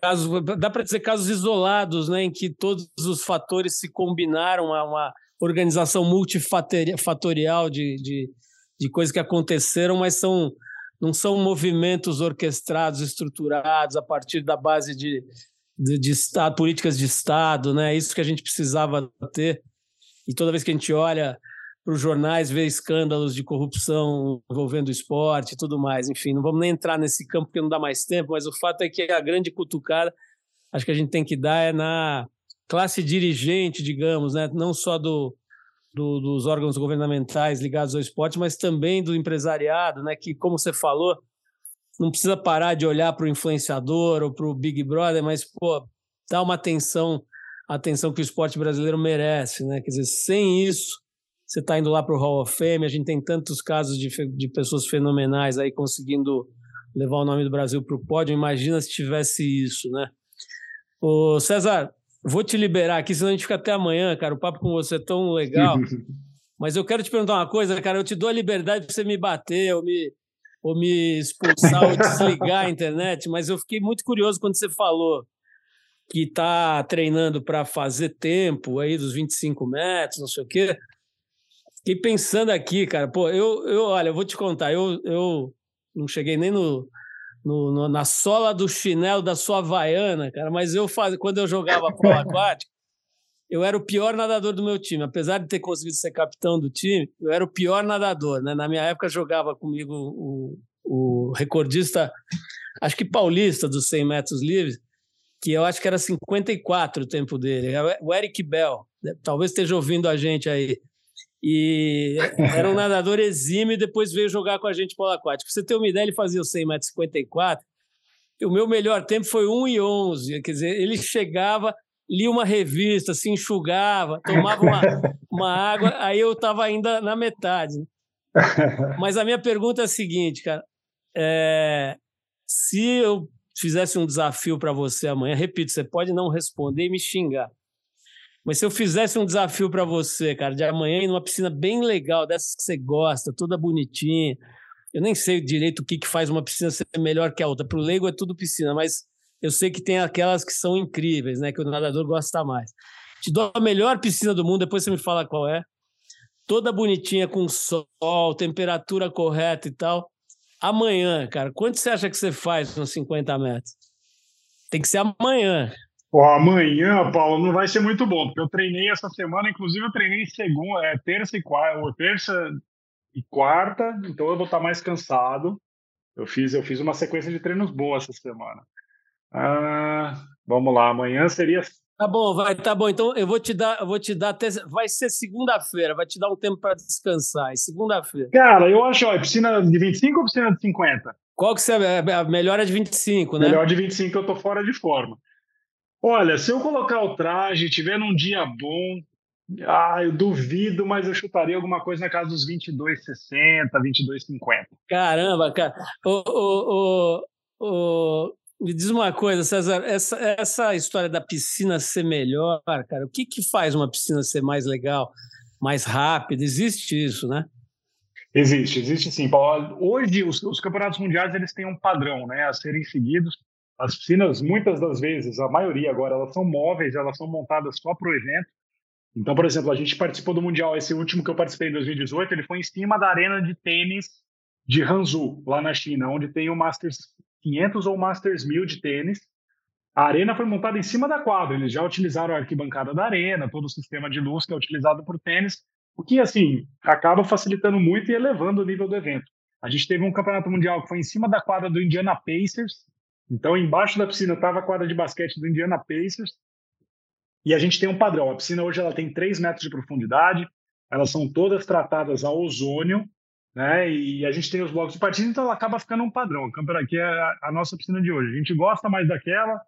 casos, dá para dizer casos isolados, né? Em que todos os fatores se combinaram a uma organização multifatorial de, de de coisas que aconteceram, mas são não são movimentos orquestrados, estruturados a partir da base de, de, de estado, políticas de Estado, né? Isso que a gente precisava ter. E toda vez que a gente olha para os jornais, vê escândalos de corrupção envolvendo o esporte e tudo mais. Enfim, não vamos nem entrar nesse campo porque não dá mais tempo, mas o fato é que a grande cutucada, acho que a gente tem que dar é na classe dirigente, digamos, né? Não só do, do, dos órgãos governamentais ligados ao esporte, mas também do empresariado, né? Que, como você falou, não precisa parar de olhar para o influenciador ou para o Big Brother, mas pô, dá uma atenção, atenção que o esporte brasileiro merece, né? Quer dizer, sem isso, você está indo lá para o Hall of Fame, a gente tem tantos casos de, de pessoas fenomenais aí conseguindo levar o nome do Brasil para o pódio. Imagina se tivesse isso, né? Ô, César, vou te liberar aqui, senão a gente fica até amanhã, cara. O papo com você é tão legal. *laughs* Mas eu quero te perguntar uma coisa, cara. Eu te dou a liberdade para você me bater ou me, ou me expulsar ou desligar a internet, mas eu fiquei muito curioso quando você falou que está treinando para fazer tempo aí dos 25 metros, não sei o quê. Fiquei pensando aqui, cara, pô, eu, eu olha, eu vou te contar, eu, eu não cheguei nem no, no, no, na sola do chinelo da sua Havaiana, cara, mas eu faz, quando eu jogava polo *laughs* aquático, eu era o pior nadador do meu time. Apesar de ter conseguido ser capitão do time, eu era o pior nadador. Né? Na minha época, jogava comigo o, o recordista, acho que paulista dos 100 metros livres, que eu acho que era 54 o tempo dele, o Eric Bell. Talvez esteja ouvindo a gente aí. E *laughs* era um nadador exímio e depois veio jogar com a gente polo aquático. Pra você ter uma ideia, ele fazia o 100 metros 54. O meu melhor tempo foi 1 e 11. Quer dizer, ele chegava, lia uma revista, se enxugava, tomava uma, *laughs* uma água, aí eu estava ainda na metade. Mas a minha pergunta é a seguinte, cara. É, se eu fizesse um desafio para você amanhã, repito, você pode não responder e me xingar. Mas se eu fizesse um desafio para você, cara, de amanhã ir numa piscina bem legal, dessas que você gosta, toda bonitinha. Eu nem sei direito o que, que faz uma piscina ser melhor que a outra. Para o leigo é tudo piscina, mas eu sei que tem aquelas que são incríveis, né? Que o nadador gosta mais. Te dou a melhor piscina do mundo, depois você me fala qual é. Toda bonitinha, com sol, temperatura correta e tal. Amanhã, cara, quanto você acha que você faz nos 50 metros? Tem que ser amanhã. Pô, amanhã, Paulo, não vai ser muito bom, porque eu treinei essa semana, inclusive eu treinei segunda, é, terça e quarta, terça e quarta, então eu vou estar mais cansado. Eu fiz, eu fiz uma sequência de treinos boa essa semana. Ah, vamos lá, amanhã seria. Tá bom, vai, tá bom. Então eu vou te dar, eu vou te dar até. Vai ser segunda-feira, vai te dar um tempo para descansar. É segunda-feira. Cara, eu acho, ó, piscina de 25 ou piscina de 50? Qual que você é? A melhor é de 25, né? Melhor de 25, eu tô fora de forma. Olha, se eu colocar o traje, tiver num dia bom, ah, eu duvido, mas eu chutaria alguma coisa na casa dos 22,60, 22,50. Caramba, cara. O, o, o, me diz uma coisa, César, essa, essa história da piscina ser melhor, cara, o que, que faz uma piscina ser mais legal, mais rápida? Existe isso, né? Existe, existe sim. Hoje, os, os campeonatos mundiais eles têm um padrão né, a serem seguidos. As piscinas, muitas das vezes, a maioria agora, elas são móveis, elas são montadas só para o evento. Então, por exemplo, a gente participou do Mundial, esse último que eu participei em 2018, ele foi em cima da arena de tênis de Hangzhou, lá na China, onde tem o Masters 500 ou Masters 1000 de tênis. A arena foi montada em cima da quadra, eles já utilizaram a arquibancada da arena, todo o sistema de luz que é utilizado por tênis, o que, assim, acaba facilitando muito e elevando o nível do evento. A gente teve um campeonato mundial que foi em cima da quadra do Indiana Pacers, então embaixo da piscina estava a quadra de basquete do Indiana Pacers, e a gente tem um padrão. A piscina hoje ela tem 3 metros de profundidade, elas são todas tratadas a ozônio, né? E a gente tem os blocos de partida, então ela acaba ficando um padrão. Aqui é a nossa piscina de hoje. A gente gosta mais daquela.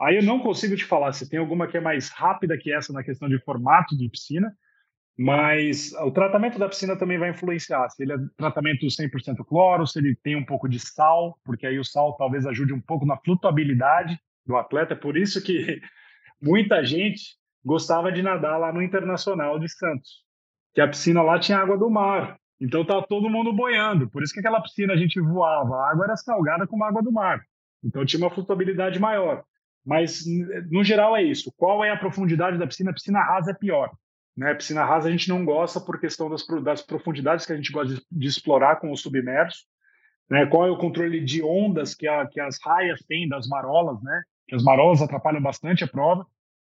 Aí eu não consigo te falar se tem alguma que é mais rápida que essa na questão de formato de piscina, mas o tratamento da piscina também vai influenciar. Se ele é tratamento 100% cloro, se ele tem um pouco de sal, porque aí o sal talvez ajude um pouco na flutuabilidade do atleta. É por isso que *laughs* muita gente gostava de nadar lá no Internacional de Santos, que a piscina lá tinha água do mar. Então tá todo mundo boiando. Por isso que aquela piscina a gente voava, a água era salgada como a água do mar. Então tinha uma flutuabilidade maior. Mas no geral é isso. Qual é a profundidade da piscina? A piscina rasa é pior. Né? Piscina rasa a gente não gosta por questão das, das profundidades que a gente gosta de, de explorar com o submerso. Né? Qual é o controle de ondas que, a, que as raias têm das marolas, né? Que as marolas atrapalham bastante a prova.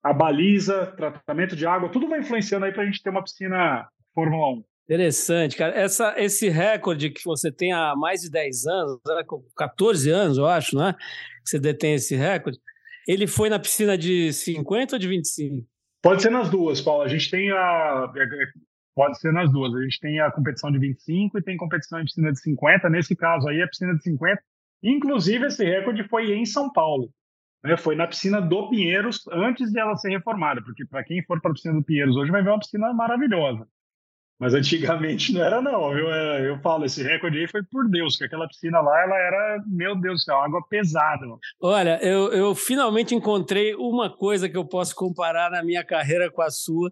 A baliza, tratamento de água, tudo vai influenciando aí para a gente ter uma piscina Fórmula 1. Interessante, cara. Essa, esse recorde que você tem há mais de 10 anos, 14 né, anos, eu acho, né? Que você detém esse recorde. Ele foi na piscina de 50 ou de 25? Pode ser nas duas, Paulo. A gente tem a. Pode ser nas duas. A gente tem a competição de 25 e tem competição de piscina de 50. Nesse caso aí, a piscina de 50. Inclusive, esse recorde foi em São Paulo. Né? Foi na piscina do Pinheiros antes de ela ser reformada, porque para quem for para a piscina do Pinheiros hoje vai ver uma piscina maravilhosa. Mas antigamente não era não, viu? É, eu falo, esse recorde aí foi por Deus, que aquela piscina lá, ela era, meu Deus do céu, água pesada. Mano. Olha, eu, eu finalmente encontrei uma coisa que eu posso comparar na minha carreira com a sua,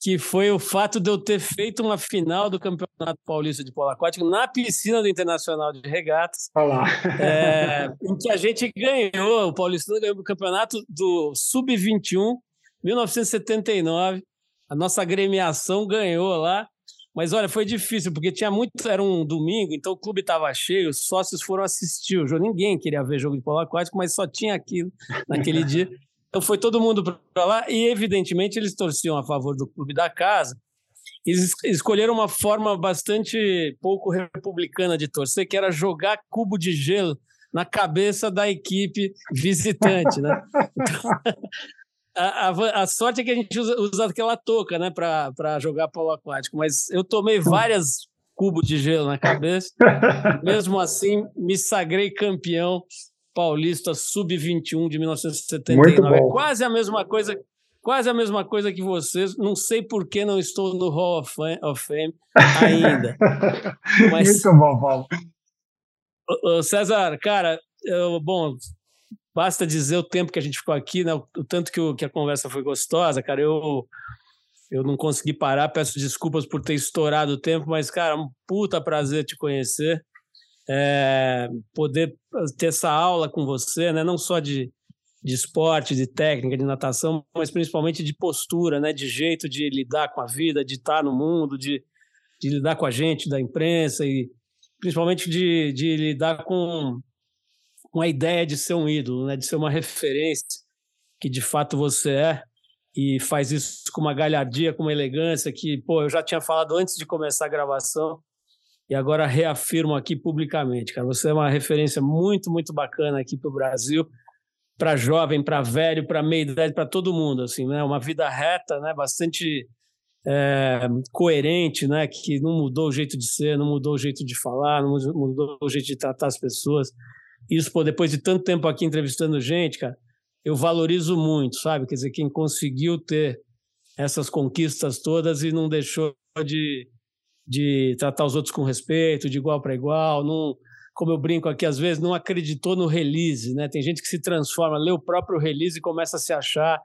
que foi o fato de eu ter feito uma final do Campeonato Paulista de Polo Aquático na piscina do Internacional de Regatas. Olá. É, em que a gente ganhou, o Paulistano ganhou o campeonato do Sub-21, 1979. A nossa agremiação ganhou lá. Mas olha, foi difícil, porque tinha muito. Era um domingo, então o clube estava cheio, os sócios foram assistir o jogo. Ninguém queria ver jogo de polo aquático, mas só tinha aquilo naquele dia. Então foi todo mundo para lá e, evidentemente, eles torciam a favor do clube da casa. Eles escolheram uma forma bastante pouco republicana de torcer, que era jogar cubo de gelo na cabeça da equipe visitante, né? Então, *laughs* a, a, a, sorte é que a gente usa, usa aquela touca, né, para jogar polo aquático, mas eu tomei várias cubos de gelo na cabeça, *laughs* mesmo assim me sagrei campeão Paulista Sub-21 de 1979. É quase a mesma coisa, quase a mesma coisa que vocês. Não sei por que não estou no Hall of Fame ainda. *laughs* Mas, Muito bom, Paulo. César, cara, eu, bom, basta dizer o tempo que a gente ficou aqui, né? O, tanto que, o, que a conversa foi gostosa, cara. Eu eu não consegui parar, peço desculpas por ter estourado o tempo, mas, cara, um puta prazer te conhecer é, poder ter essa aula com você, né? não só de, de esporte, de técnica, de natação, mas principalmente de postura, né? de jeito de lidar com a vida, de estar no mundo, de, de lidar com a gente da imprensa e principalmente de, de lidar com, com a ideia de ser um ídolo, né? de ser uma referência que de fato você é e faz isso com uma galhardia, com uma elegância que, pô, eu já tinha falado antes de começar a gravação, e agora reafirmo aqui publicamente, cara. Você é uma referência muito, muito bacana aqui para o Brasil, para jovem, para velho, para meia idade, para todo mundo, assim, né? Uma vida reta, né? Bastante é, coerente, né? Que não mudou o jeito de ser, não mudou o jeito de falar, não mudou o jeito de tratar as pessoas. Isso, pô, depois de tanto tempo aqui entrevistando gente, cara, eu valorizo muito, sabe? Quer dizer, quem conseguiu ter essas conquistas todas e não deixou de de tratar os outros com respeito, de igual para igual, não, como eu brinco aqui às vezes, não acreditou no release, né? Tem gente que se transforma, lê o próprio release e começa a se achar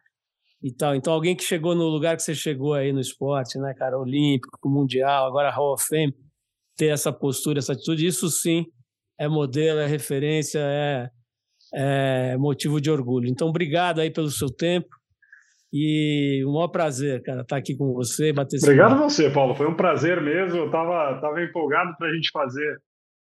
e tal. Então alguém que chegou no lugar que você chegou aí no esporte, né, cara, olímpico, mundial, agora Hall of Fame, ter essa postura, essa atitude, isso sim é modelo, é referência, é, é motivo de orgulho. Então obrigado aí pelo seu tempo. E um maior prazer, cara, estar aqui com você, bater Obrigado a você, Paulo. Foi um prazer mesmo. Eu estava tava empolgado para a gente fazer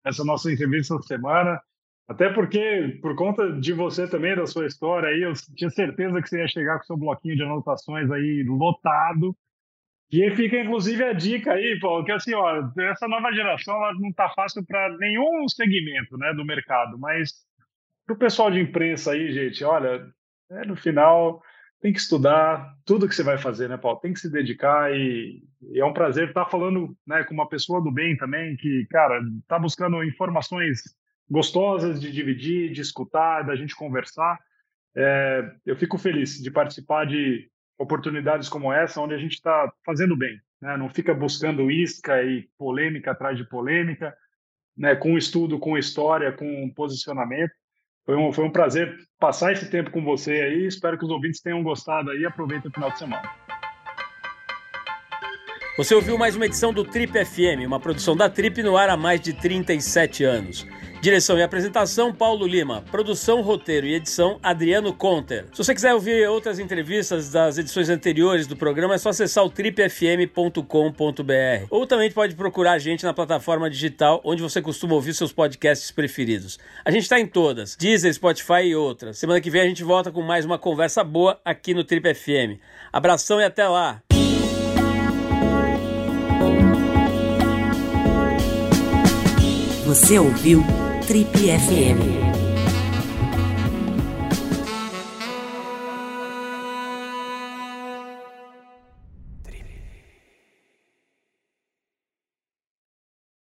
essa nossa entrevista essa semana. Até porque, por conta de você também, da sua história aí, eu tinha certeza que você ia chegar com seu bloquinho de anotações aí lotado. E fica, inclusive, a dica aí, Paulo, que assim, ó, essa nova geração ela não está fácil para nenhum segmento né, do mercado, mas para o pessoal de imprensa aí, gente, olha, é, no final tem que estudar tudo que você vai fazer, né, Paulo? Tem que se dedicar e, e, é um prazer estar falando né, com uma pessoa do bem também, que, cara, está buscando informações gostosas de dividir, de escutar, da gente conversar. É, eu fico feliz de participar de oportunidades como essa, onde a gente está fazendo bem, né? não fica buscando isca e polêmica atrás de polêmica, né? com estudo, com história, com posicionamento. Foi um, foi um prazer passar esse tempo com você aí. Espero que os ouvintes tenham gostado aí. Aproveita o final de semana. Você ouviu mais uma edição do Trip FM, uma produção da Trip no ar há mais de 37 anos. Direção e apresentação, Paulo Lima. Produção, roteiro e edição, Adriano Conter. Se você quiser ouvir outras entrevistas das edições anteriores do programa, é só acessar o tripfm.com.br. Ou também pode procurar a gente na plataforma digital onde você costuma ouvir seus podcasts preferidos. A gente está em todas, Deezer, Spotify e outras. Semana que vem a gente volta com mais uma conversa boa aqui no Trip FM. Abração e até lá! Você ouviu Trip FM.